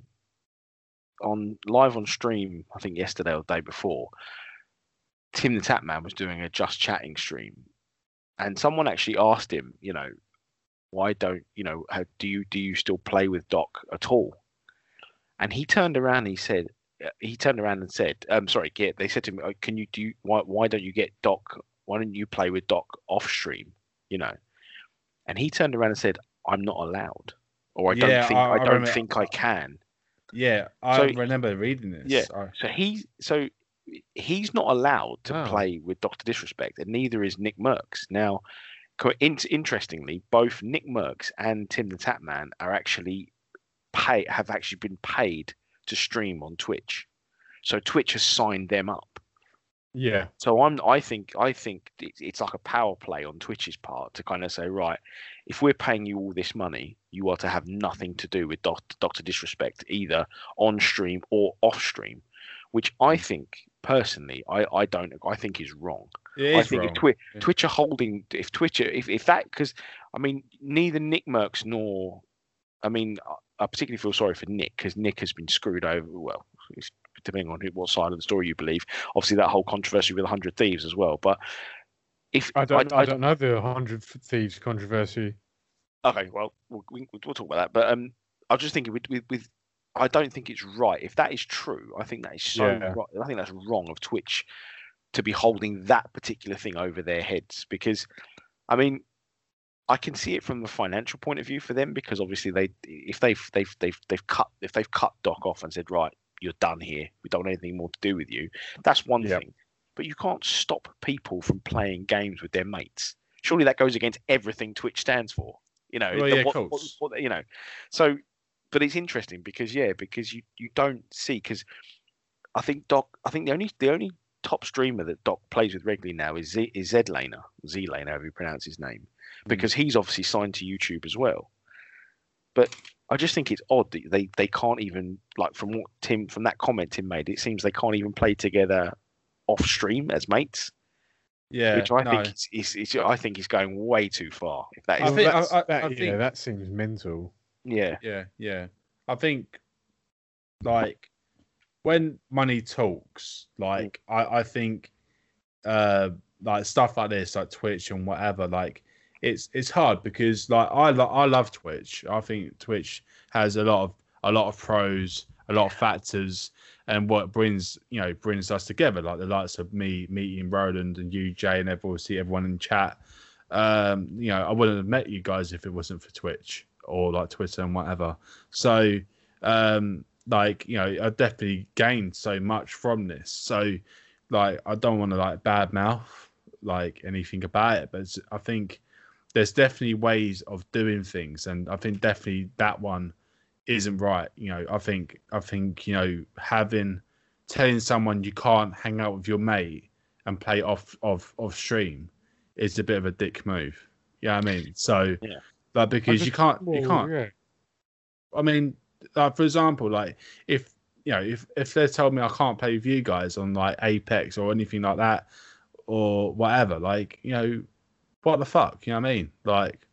Speaker 2: on live on stream, I think yesterday or the day before, Tim the Tatman was doing a just chatting stream. And someone actually asked him, you know, why don't you know how, do you do you still play with doc at all? And he turned around and he said uh, he turned around and said "I'm um sorry get they said to me oh, can you do you, why, why don't you get doc why don't you play with doc off stream you know? And he turned around and said i'm not allowed or i don't think i, I don't remember, think i can.
Speaker 1: Yeah i so, remember reading this
Speaker 2: yeah so he so he's not allowed to oh. play with Doctor Disrespect, and neither is Nick Mercs. Now, interestingly, both Nick Mercs and Tim the Tatman are actually pay have actually been paid to stream on Twitch. So Twitch has signed them up.
Speaker 3: Yeah.
Speaker 2: So I'm I think I think it's like a power play on Twitch's part to kind of say right, if we're paying you all this money, you are to have nothing to do with Doctor Disrespect either on stream or off stream, which I hmm. think personally I I don't I think is wrong. I think wrong. if Twi- yeah. Twitch are holding, if Twitch, if if that, because I mean, neither Nick Mercs nor, I mean, I particularly feel sorry for Nick because Nick has been screwed over. Well, depending on what side of the story you believe. Obviously, that whole controversy with the Hundred Thieves as well. But if
Speaker 3: I don't, I, I, I don't know the Hundred Thieves controversy.
Speaker 2: Okay, well, we'll, we'll talk about that. But um, I was just thinking with, with, with I don't think it's right. If that is true, I think that is so. Yeah. Right. I think that's wrong of Twitch to be holding that particular thing over their heads because I mean I can see it from the financial point of view for them because obviously they if they've they've they've they've cut if they've cut Doc off and said right you're done here we don't want anything more to do with you that's one yep. thing but you can't stop people from playing games with their mates surely that goes against everything Twitch stands for you know
Speaker 1: well,
Speaker 2: yeah,
Speaker 1: what, what,
Speaker 2: what, you know so but it's interesting because yeah because you you don't see because I think Doc I think the only the only top streamer that Doc plays with regularly now is Z, is Zed Laner, Z Laner, however you pronounce his name, hmm. because mm. he's obviously signed to YouTube as well. But I just think it's odd that they, they can't even like from what Tim from that comment Tim made, it seems they can't even play together off stream as mates.
Speaker 1: Yeah,
Speaker 2: which I no. think is, is, is, I think he's going way too far. If that is,
Speaker 3: I think, I, I, that, I think yeah, that seems mental.
Speaker 2: Yeah,
Speaker 1: yeah, yeah. I think like when money talks, like mm. I, I think uh like stuff like this, like Twitch and whatever, like it's it's hard because like I lo- I love Twitch. I think Twitch has a lot of a lot of pros, a lot of factors, and what brings you know brings us together, like the likes of me meeting Roland and you, Jay, and obviously everyone in chat. Um, you know, I wouldn't have met you guys if it wasn't for Twitch or like Twitter and whatever. So um, like you know I definitely gained so much from this. So like I don't want to like badmouth like anything about it, but I think there's definitely ways of doing things, and I think definitely that one isn't right. You know, I think I think you know having telling someone you can't hang out with your mate and play off of off stream is a bit of a dick move. Yeah, you know I mean, so
Speaker 2: yeah,
Speaker 1: like because you can't you can't. Yeah. I mean, like for example, like if you know if if they told me I can't play with you guys on like Apex or anything like that or whatever, like you know, what the fuck, you know what I mean? Like,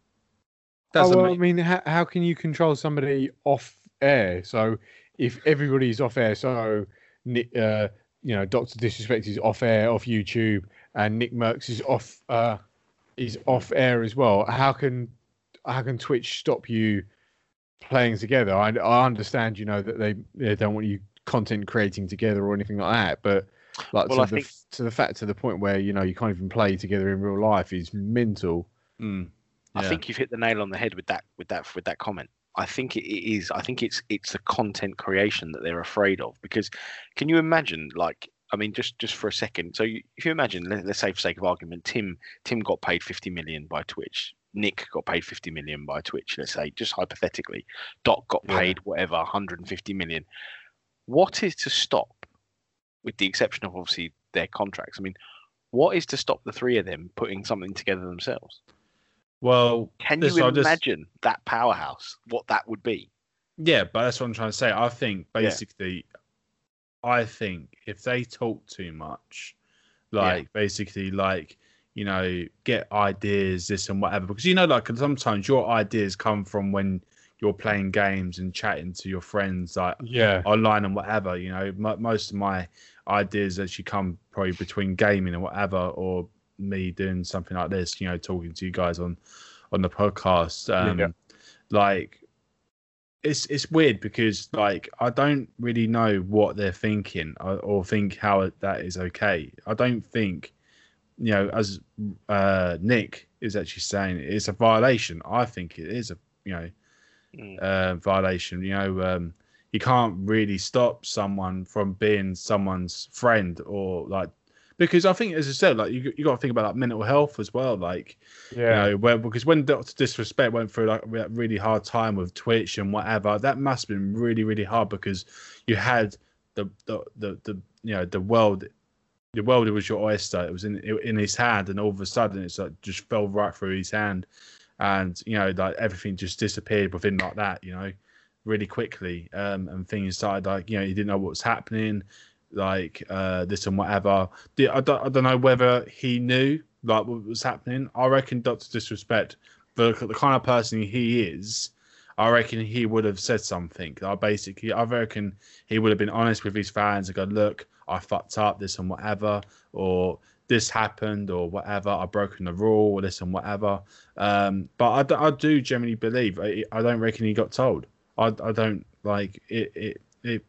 Speaker 3: oh, well, I mean, how, how can you control somebody off air? So if everybody's off air, so uh, you know, Doctor Disrespect is off air, off YouTube, and Nick Mercs is off uh, is off air as well. How can how can Twitch stop you playing together? I, I understand, you know, that they they don't want you content creating together or anything like that, but like well, to, the, think... to the fact to the point where you know you can't even play together in real life is mental.
Speaker 1: Mm.
Speaker 2: Yeah. I think you've hit the nail on the head with that with that with that comment. I think it is. I think it's it's the content creation that they're afraid of because can you imagine like I mean just just for a second. So you, if you imagine, let, us say for sake of argument, Tim Tim got paid 50 million by Twitch. Nick got paid 50 million by Twitch. Let's say just hypothetically, Doc got paid yeah. whatever 150 million. What is to stop, with the exception of obviously their contracts? I mean, what is to stop the three of them putting something together themselves?
Speaker 1: Well,
Speaker 2: can you imagine just... that powerhouse? What that would be?
Speaker 1: Yeah, but that's what I'm trying to say. I think basically, yeah. I think if they talk too much, like yeah. basically, like you know, get ideas, this and whatever, because you know, like sometimes your ideas come from when you're playing games and chatting to your friends, like
Speaker 3: yeah,
Speaker 1: online and whatever. You know, m- most of my ideas actually come probably between gaming and whatever, or me doing something like this, you know, talking to you guys on on the podcast. Um, yeah. Like, it's it's weird because like I don't really know what they're thinking or, or think how that is okay. I don't think, you know, as uh, Nick is actually saying, it's a violation. I think it is a you know mm. uh, violation. You know. Um, you can't really stop someone from being someone's friend or like because I think, as I said, like you you got to think about like mental health as well. Like, yeah, you know, where because when Doctor Disrespect went through like a really hard time with Twitch and whatever, that must have been really really hard because you had the the the, the you know the world. The it was your oyster. It was in in his hand, and all of a sudden, it's like just fell right through his hand, and you know, like everything just disappeared within like that. You know, really quickly, um, and things started like you know, he didn't know what was happening like uh, this and whatever. I don't, I don't know whether he knew like what was happening. I reckon Doctor Disrespect, the, the kind of person he is, I reckon he would have said something. I basically, I reckon he would have been honest with his fans and go, "Look, I fucked up this and whatever," or "This happened," or whatever. I've broken the rule, or this and whatever. Um, but I, I do generally believe. I, I don't reckon he got told. I, I don't like it. It it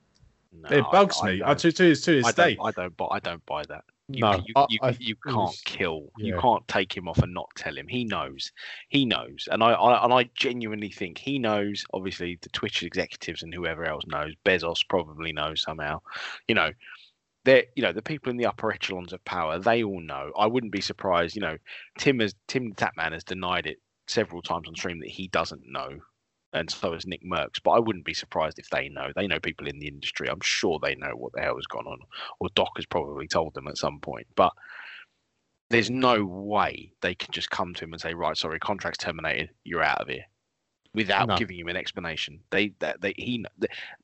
Speaker 1: no, it bugs I, me. I, to, to, to his
Speaker 2: I
Speaker 1: state.
Speaker 2: Don't, I don't. But I don't buy that. You, no, you, you, I, you can't was, kill. Yeah. You can't take him off and not tell him. He knows. He knows, and I, I and I genuinely think he knows. Obviously, the Twitch executives and whoever else knows. Bezos probably knows somehow. You know, they're you know the people in the upper echelons of power. They all know. I wouldn't be surprised. You know, Tim has Tim Tatman has denied it several times on stream that he doesn't know and so has Nick Mercs. But I wouldn't be surprised if they know. They know people in the industry. I'm sure they know what the hell has gone on, or Doc has probably told them at some point. But there's no way they can just come to him and say, "Right, sorry, contract's terminated. You're out of here," without no. giving him an explanation. They, they, they he,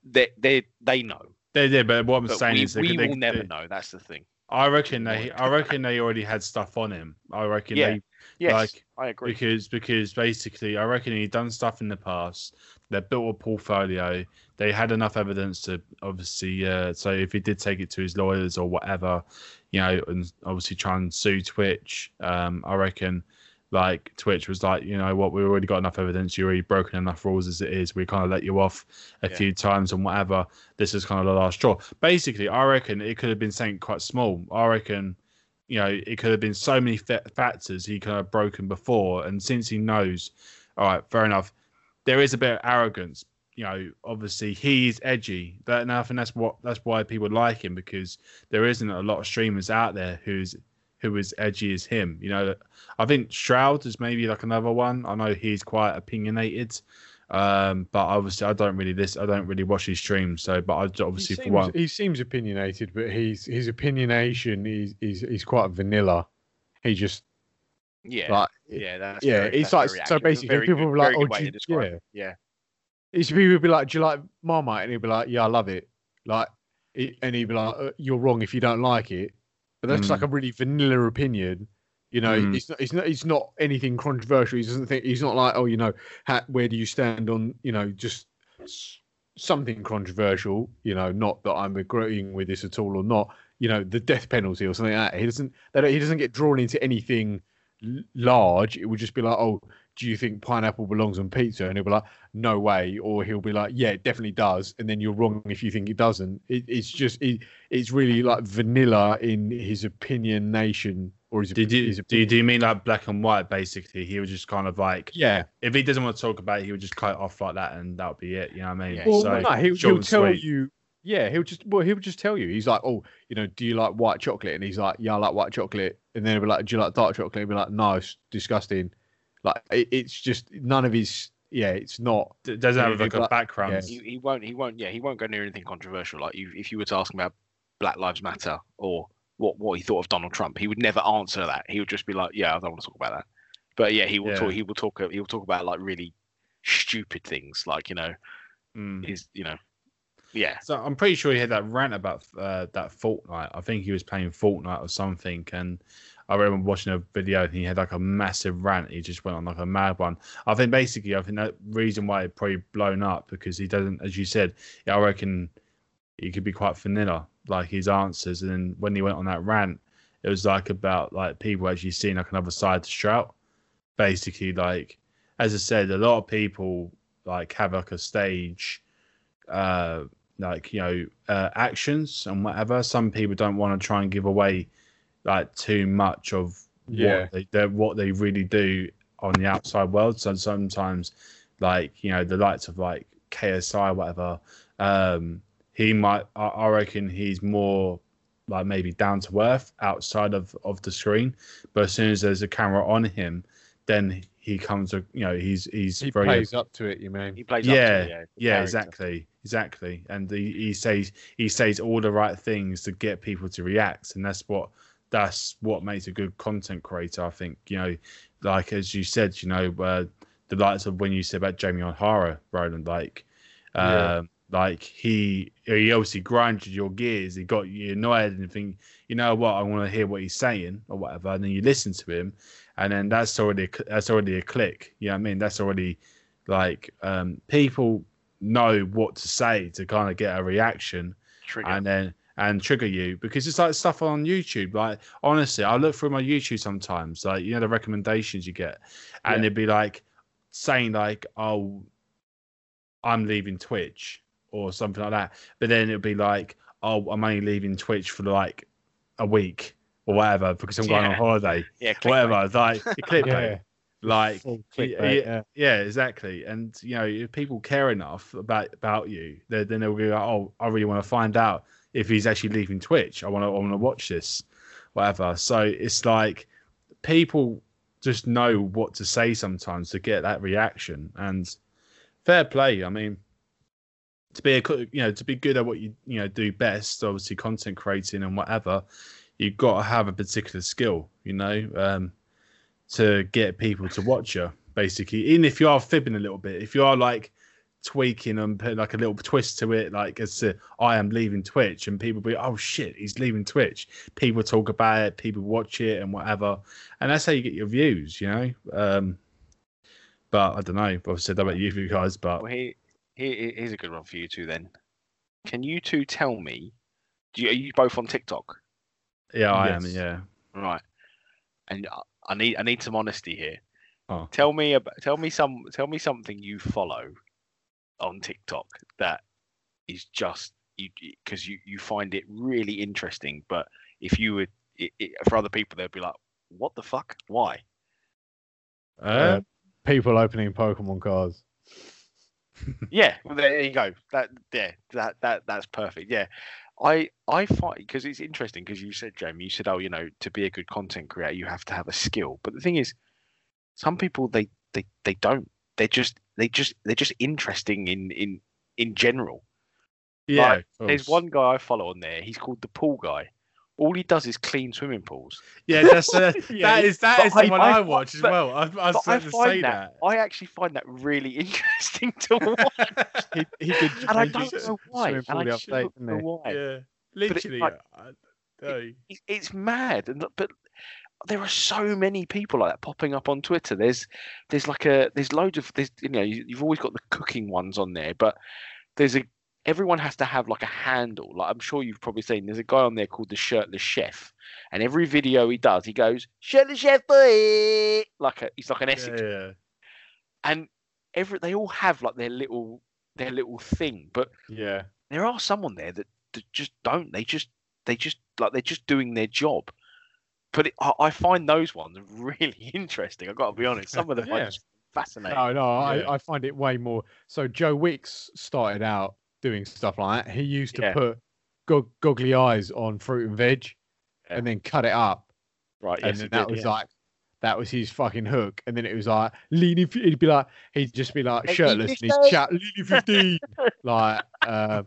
Speaker 2: they, they, they know.
Speaker 1: They did, but what I'm but saying
Speaker 2: we,
Speaker 1: is,
Speaker 2: we
Speaker 1: they,
Speaker 2: will never know. That's the thing.
Speaker 1: I reckon they, I reckon they already had stuff on him. I reckon
Speaker 2: yeah.
Speaker 1: they
Speaker 2: Yes, like, I agree.
Speaker 1: Because because basically, I reckon he'd done stuff in the past. They built a portfolio. They had enough evidence to obviously. Uh, so if he did take it to his lawyers or whatever, you know, and obviously try and sue Twitch, um, I reckon like Twitch was like, you know what, we've already got enough evidence. You've already broken enough rules as it is. We kind of let you off a yeah. few times and whatever. This is kind of the last straw. Basically, I reckon it could have been something quite small. I reckon you know, it could have been so many factors he could have broken before. And since he knows, all right, fair enough, there is a bit of arrogance. You know, obviously he's edgy. That enough, and that's what that's why people like him because there isn't a lot of streamers out there who's who is edgy as him. You know, I think Shroud is maybe like another one. I know he's quite opinionated. Um, but obviously, I don't really this. I don't really watch his streams. So, but I obviously seems, for one,
Speaker 3: he seems opinionated, but he's his opinionation is is is quite vanilla. He just
Speaker 2: yeah, like, yeah, that's
Speaker 3: yeah.
Speaker 2: Very,
Speaker 3: it's like so basically people good, like, oh, you,
Speaker 2: yeah, yeah.
Speaker 3: It's people would be like, "Do you like Marmite?" And he'd be like, "Yeah, I love it." Like, and he'd be like, uh, "You're wrong if you don't like it." But that's mm. like a really vanilla opinion. You know, mm. it's not. It's not. It's not anything controversial. He doesn't think. He's not like, oh, you know, how, where do you stand on? You know, just something controversial. You know, not that I'm agreeing with this at all or not. You know, the death penalty or something like that. He doesn't. He doesn't get drawn into anything large. It would just be like, oh, do you think pineapple belongs on pizza? And he'll be like, no way. Or he'll be like, yeah, it definitely does. And then you're wrong if you think it doesn't. It, it's just, it, it's really like vanilla in his opinion nation. Or his,
Speaker 1: did you,
Speaker 3: his
Speaker 1: do, you, do you mean like black and white basically? He was just kind of like,
Speaker 3: yeah.
Speaker 1: If he doesn't want to talk about it, he would just cut it off like that and that would be it. You know what I mean?
Speaker 3: Yeah. Well, so, no, he'll, he'll tell sweet. you yeah, he'll just well, he'll just tell you. He's like, oh, you know, do you like white chocolate? And he's like, yeah, I like white chocolate. And then he'll be like, do you like dark chocolate? And he'll be like, no, it's disgusting. Like it, it's just none of his. Yeah, it's not.
Speaker 1: It doesn't have like a background.
Speaker 2: Yeah. He, he, won't. He won't. Yeah, he won't go near anything controversial. Like you, if you were to ask him about Black Lives Matter or what what he thought of Donald Trump, he would never answer that. He would just be like, yeah, I don't want to talk about that. But yeah, he will yeah. talk. He will talk. He will talk about like really stupid things, like you know, mm. his you know yeah.
Speaker 1: So I'm pretty sure he had that rant about uh, that Fortnite. I think he was playing Fortnite or something, and I remember watching a video and he had like a massive rant. He just went on like a mad one. I think basically, I think that reason why it probably blown up because he doesn't, as you said, I reckon he could be quite vanilla, like his answers. And then when he went on that rant, it was like about like people actually seeing like another side to Shroud. Basically, like as I said, a lot of people like have like a stage uh like you know uh, actions and whatever. Some people don't want to try and give away like too much of yeah. what they what they really do on the outside world. So sometimes, like you know, the likes of like KSI, whatever, um, he might. I, I reckon he's more like maybe down to earth outside of of the screen. But as soon as there's a camera on him, then he comes. You know, he's he's
Speaker 3: he
Speaker 1: very,
Speaker 3: plays up to it. You mean
Speaker 2: he plays?
Speaker 1: Yeah,
Speaker 2: it, yeah,
Speaker 1: yeah, exactly, exactly. And he, he says he says all the right things to get people to react, and that's what that's what makes a good content creator. I think you know, like as you said, you know, uh, the likes of when you said about Jamie O'Hara, Roland, like. Yeah. Um, like he he obviously grinded your gears. He got you annoyed and think, you know what, I want to hear what he's saying or whatever. And then you listen to him, and then that's already that's already a click. You know what I mean? That's already like um, people know what to say to kind of get a reaction, trigger. and then and trigger you because it's like stuff on YouTube. Like honestly, I look through my YouTube sometimes, like you know the recommendations you get, and yeah. it'd be like saying like, "Oh, I'm leaving Twitch" or something like that. But then it'd be like, "Oh, I'm only leaving Twitch for like a week." or whatever because I'm going yeah. on holiday.
Speaker 2: Yeah,
Speaker 1: whatever. Like clickbait. yeah. Like clickbait, yeah, yeah, exactly. And you know, if people care enough about about you, then they'll be like, "Oh, I really want to find out if he's actually leaving Twitch. I want to, I want to watch this, whatever." So it's like people just know what to say sometimes to get that reaction. And fair play. I mean, to be a you know to be good at what you you know do best, obviously content creating and whatever you've got to have a particular skill, you know, um, to get people to watch you. Basically, even if you are fibbing a little bit, if you are like tweaking and putting like a little twist to it, like as to I am leaving Twitch, and people be, oh shit, he's leaving Twitch. People talk about it, people watch it, and whatever, and that's how you get your views, you know. Um, but I don't know. I've said that about you guys, but
Speaker 2: well, he, he, here's a good one for you two. Then, can you two tell me? Do you, are you both on TikTok?
Speaker 1: Yeah, I yes. am. Yeah.
Speaker 2: Right. And I need I need some honesty here. Oh. Tell me about tell me some tell me something you follow on TikTok that is just you because you you find it really interesting. But if you would it, it, for other people, they'd be like, "What the fuck? Why?"
Speaker 3: Uh, uh, people opening Pokemon cards.
Speaker 2: yeah, well, there you go. That yeah, that that that's perfect. Yeah, I I find because it's interesting because you said Jamie, you said oh you know to be a good content creator you have to have a skill, but the thing is, some people they they they don't. They're just they just they're just interesting in in in general.
Speaker 1: Yeah,
Speaker 2: like, there's one guy I follow on there. He's called the pool guy. All he does is clean swimming pools.
Speaker 1: Yeah, that's uh, yeah, that is that is the one I, I watch as well. I, I was going to say that,
Speaker 2: that, I actually find that really interesting to watch. he, he did, and I don't know why. And I don't know why.
Speaker 1: Yeah, literally. Like,
Speaker 2: it, it's mad, and but there are so many people like that popping up on Twitter. There's there's like a there's loads of there's you know you, have always got the cooking ones on there, but there's a everyone has to have like a handle. Like I'm sure you've probably seen. There's a guy on there called the Shirtless Chef, and every video he does, he goes Shirtless Chef boy, like a he's like an Essex,
Speaker 1: yeah, yeah.
Speaker 2: and every they all have like their little their little thing, but
Speaker 1: yeah,
Speaker 2: there are someone there that, that just don't. They just they just like they're just doing their job. But it, I, I, find those ones really interesting. I've got to be honest. Some of them yeah. are just fascinating.
Speaker 3: No, no, yeah. I, I find it way more. So Joe Wicks started out doing stuff like that. He used to yeah. put go- goggly eyes on fruit and veg, yeah. and then cut it up.
Speaker 2: Right.
Speaker 3: And
Speaker 2: yes,
Speaker 3: that
Speaker 2: did,
Speaker 3: was like that was his fucking hook. And then it was like leaning. He'd be like he'd just be like shirtless and he's chat leaning fifteen, like uh,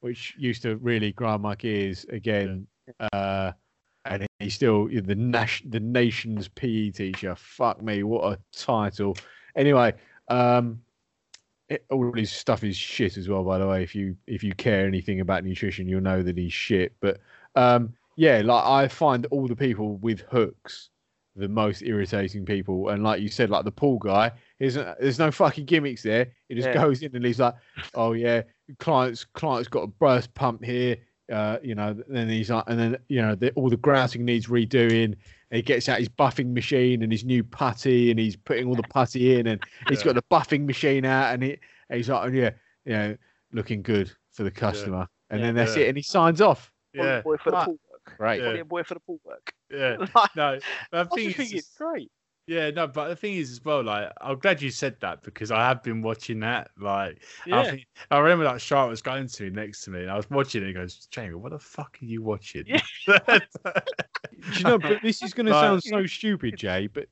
Speaker 3: which used to really grind my gears again. Uh, and he's still the Nash, the nation's PE teacher. Fuck me, what a title. Anyway, um, it, all his stuff is shit as well. By the way, if you if you care anything about nutrition, you'll know that he's shit. But um, yeah, like I find all the people with hooks the most irritating people. And like you said, like the pool guy, isn't there's no fucking gimmicks there. He just yeah. goes in and he's like, "Oh yeah, clients clients got a burst pump here." Uh, you know, then he's like, and then you know, the, all the grouting needs redoing. He gets out his buffing machine and his new putty, and he's putting all the putty in, and he's got the buffing machine out, and, he, and he's like, oh, yeah, you know, looking good for the customer, yeah. and yeah, then that's it, and he signs off.
Speaker 1: Yeah,
Speaker 2: boy for the pool work.
Speaker 3: Right,
Speaker 2: yeah. boy for the pool work.
Speaker 1: Yeah, no, I
Speaker 2: think it's great.
Speaker 1: Yeah, no, but the thing is as well, like I'm glad you said that because I have been watching that. Like,
Speaker 2: yeah. I, think,
Speaker 1: I remember that Charlotte was going to me next to me, and I was watching it. And he goes, "Jamie, what the fuck are you watching?"
Speaker 2: Yeah.
Speaker 3: you know, but this is going to sound so stupid, Jay, but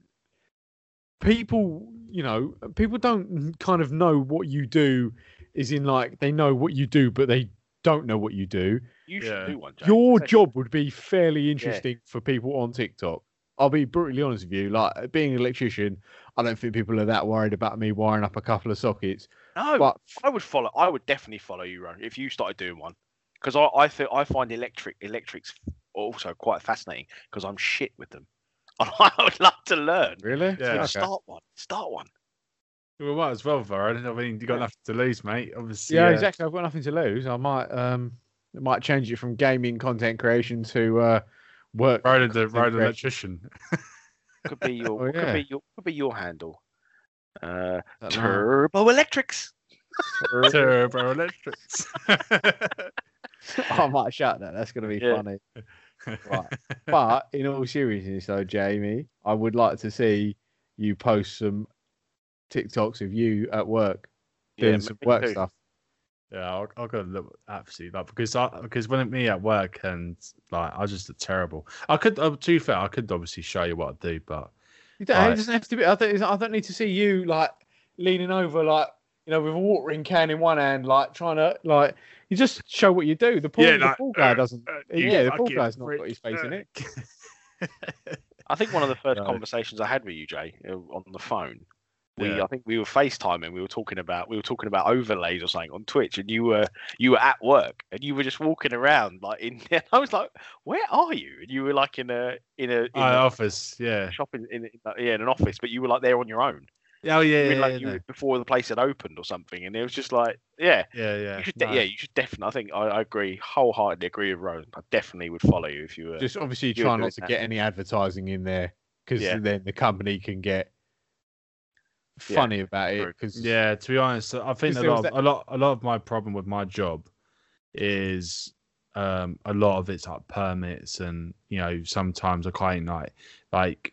Speaker 3: people, you know, people don't kind of know what you do. Is in like they know what you do, but they don't know what you do.
Speaker 2: You should yeah. do one. Jay.
Speaker 3: Your job would be fairly interesting yeah. for people on TikTok. I'll be brutally honest with you. Like being an electrician, I don't think people are that worried about me wiring up a couple of sockets.
Speaker 2: No, but I would follow. I would definitely follow you, Ron, if you started doing one. Because I, I think I find electric electrics also quite fascinating because I'm shit with them. I would love to learn.
Speaker 3: Really?
Speaker 2: Yeah. Okay. Start one. Start one.
Speaker 1: Well, might as well, Varane. I mean, you got nothing to lose, mate. Obviously.
Speaker 3: Yeah, exactly. I've got nothing to lose. I might um, it might change it from gaming content creation to uh, work.
Speaker 1: Road the road electrician.
Speaker 2: could be your oh, yeah. could be your could be your handle. Uh, Turbo Electrics.
Speaker 1: Turbo Electrics.
Speaker 3: I might shout that. That's going to be yeah. funny. Right. But in all seriousness, though, Jamie, I would like to see you post some TikToks of you at work doing yeah, some work too. stuff.
Speaker 1: Yeah, I'll, I'll go look absolutely like because I because when it, me at work and like I just look terrible. I could, uh, to be fair, I could obviously show you what I do, but
Speaker 3: you don't, like, it doesn't have to be. I don't, I don't need to see you like leaning over, like you know, with a watering can in one hand, like trying to like you just show what you do. The pool, yeah, the pool guy uh, doesn't. Uh, yeah, the pool guy's not got his face in it.
Speaker 2: I think one of the first conversations I had with you, Jay, uh, on the phone we yeah. I think we were FaceTiming. We were talking about we were talking about overlays or something on Twitch, and you were you were at work and you were just walking around like in. And I was like, "Where are you?" And you were like in a in a in
Speaker 1: uh, office, yeah,
Speaker 2: shopping in, in, yeah in an office, but you were like there on your own.
Speaker 1: Oh yeah,
Speaker 2: yeah,
Speaker 1: like
Speaker 2: yeah, before the place had opened or something, and it was just like, yeah,
Speaker 1: yeah, yeah.
Speaker 2: You should, de- yeah, you should definitely. I think I, I, agree wholeheartedly. Agree with Roland. I definitely would follow you if you were.
Speaker 3: Just obviously trying not to that. get any advertising in there because then the company can get funny yeah. about it because
Speaker 1: yeah to be honest i think a lot, of, that... a lot a lot of my problem with my job is um a lot of it's like permits and you know sometimes i can't like like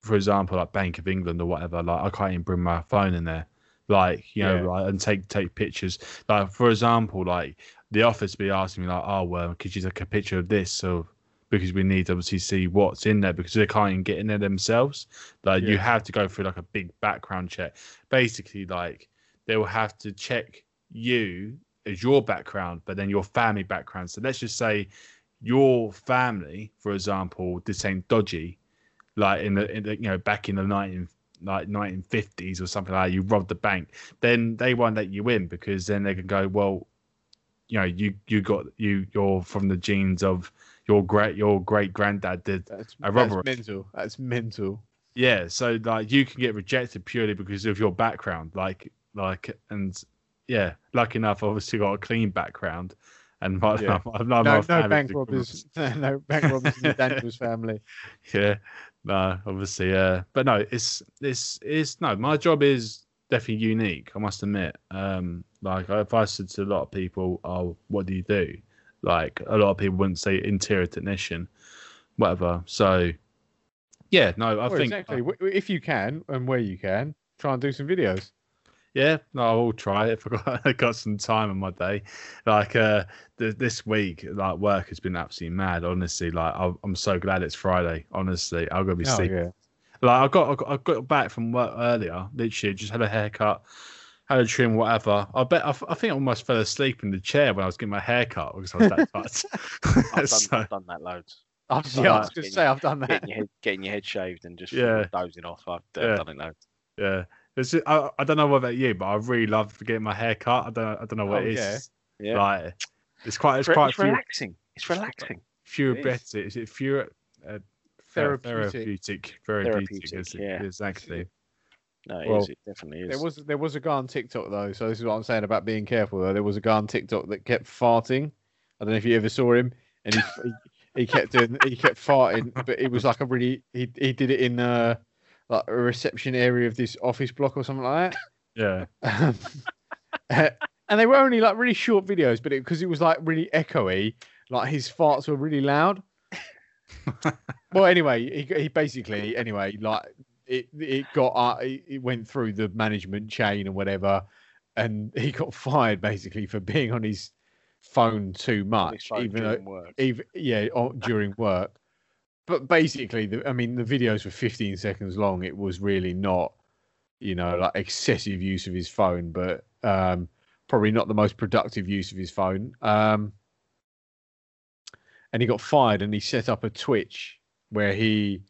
Speaker 1: for example like bank of england or whatever like i can't even bring my phone in there like you know yeah. like, and take take pictures like for example like the office be asking me like oh well could you take a picture of this so because we need to obviously see what's in there because they can't even get in there themselves. Like yeah. you have to go through like a big background check. Basically, like they will have to check you as your background, but then your family background. So let's just say your family, for example, did something dodgy, like in the, in the you know back in the 19 like 1950s or something like that, you robbed the bank, then they won't let you in because then they can go, well, you know, you you got you you're from the genes of your great your great granddad did
Speaker 3: that's, a robbery. That's mental. That's mental.
Speaker 1: Yeah, so like you can get rejected purely because of your background, like like and yeah, lucky enough, obviously got a clean background, and my,
Speaker 3: yeah. my, my, no, no bank robbers, no bank robbers in the Daniels family.
Speaker 1: Yeah, no, obviously, uh, but no, it's it's it's no. My job is definitely unique. I must admit. Um, like if I said to a lot of people, "Oh, what do you do?" Like a lot of people wouldn't say interior technician, whatever. So, yeah, no, I
Speaker 3: well,
Speaker 1: think
Speaker 3: exactly. if you can and where you can, try and do some videos.
Speaker 1: Yeah, no, I will try it if I got, I got some time in my day. Like uh, th- this week, like work has been absolutely mad. Honestly, like I- am so glad it's Friday. Honestly, I'm gonna be oh, sleeping. Yeah. Like I got, I got I got back from work earlier. Literally, just had a haircut, had a trim, whatever. I bet I, I think I almost fell asleep in the chair when I was getting my hair cut because I was that fucked.
Speaker 2: I've, so, done, I've done that loads.
Speaker 3: I've, yeah, I was going to say I've done that.
Speaker 2: Getting your, head, getting your head shaved and just yeah. dozing off. I've, I've yeah. done it loads.
Speaker 1: Yeah. Just, I, I don't know about you, but I really love getting my hair cut. I don't I don't know what oh, it is. Yeah. yeah. Like it's quite it's,
Speaker 2: it's
Speaker 1: quite
Speaker 2: it's relaxing. It's relaxing.
Speaker 1: Therapeutic. Is it fewer uh, therapeutic? Therapeutic. Therapeutic. Therapeutic yeah. Exactly.
Speaker 2: No, it, well, is, it definitely is.
Speaker 3: There was there was a guy on TikTok though, so this is what I'm saying about being careful. Though there was a guy on TikTok that kept farting. I don't know if you ever saw him, and he he, he kept doing he kept farting, but it was like a really he he did it in uh like a reception area of this office block or something like that.
Speaker 1: Yeah.
Speaker 3: and they were only like really short videos, but because it, it was like really echoey, like his farts were really loud. well, anyway, he, he basically anyway like it it got uh, it went through the management chain and whatever, and he got fired basically for being on his phone too much, even though work. even yeah during work but basically, the, I mean, the videos were 15 seconds long. It was really not, you know, like excessive use of his phone, but um, probably not the most productive use of his phone. Um, and he got fired, and he set up a Twitch where he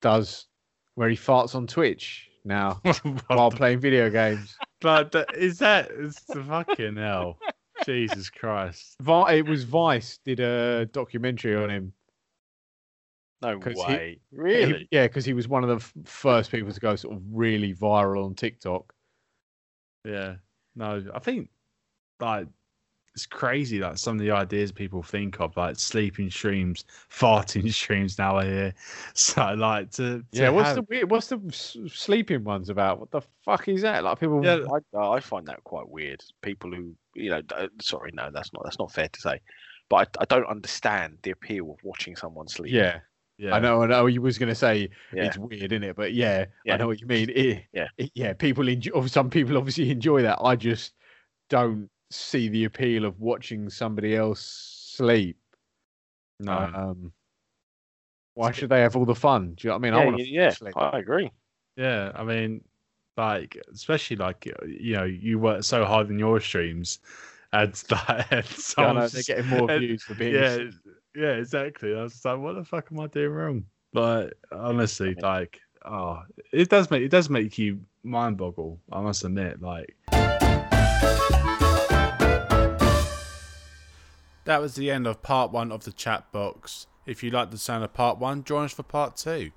Speaker 3: does where he farts on Twitch now while playing video games.
Speaker 1: But is that is the fucking hell? Jesus Christ!
Speaker 3: it was Vice did a documentary on him
Speaker 2: no way.
Speaker 3: He, really? He, yeah, because he was one of the f- first people to go sort of really viral on TikTok.
Speaker 1: Yeah. No, I think like it's crazy like some of the ideas people think of like sleeping streams farting streams now I hear so like to, to
Speaker 3: yeah what's have... the what's the sleeping ones about what the fuck is that like people
Speaker 2: yeah I, I find that quite weird people who you know uh, sorry no that's not that's not fair to say but I, I don't understand the appeal of watching someone sleep
Speaker 3: yeah yeah. I know, I know. You was going to say yeah. it's weird, isn't it? But yeah, yeah, I know what you mean. It,
Speaker 2: yeah,
Speaker 3: it, yeah. People enjoy. Some people obviously enjoy that. I just don't see the appeal of watching somebody else sleep.
Speaker 1: No.
Speaker 3: Um, why should they have all the fun? Do you know what I mean? I want
Speaker 2: to yeah, sleep. I agree.
Speaker 1: Yeah, I mean, like especially like you know you work so hard in your streams, and that and
Speaker 3: yeah, know, they're getting more views for being
Speaker 1: yeah yeah, exactly. I was like, what the fuck am I doing wrong? But honestly, like, oh, it does make it does make you mind boggle. I must admit, like. That was the end of part one of the Chatbox. If you like the sound of part one, join us for part two.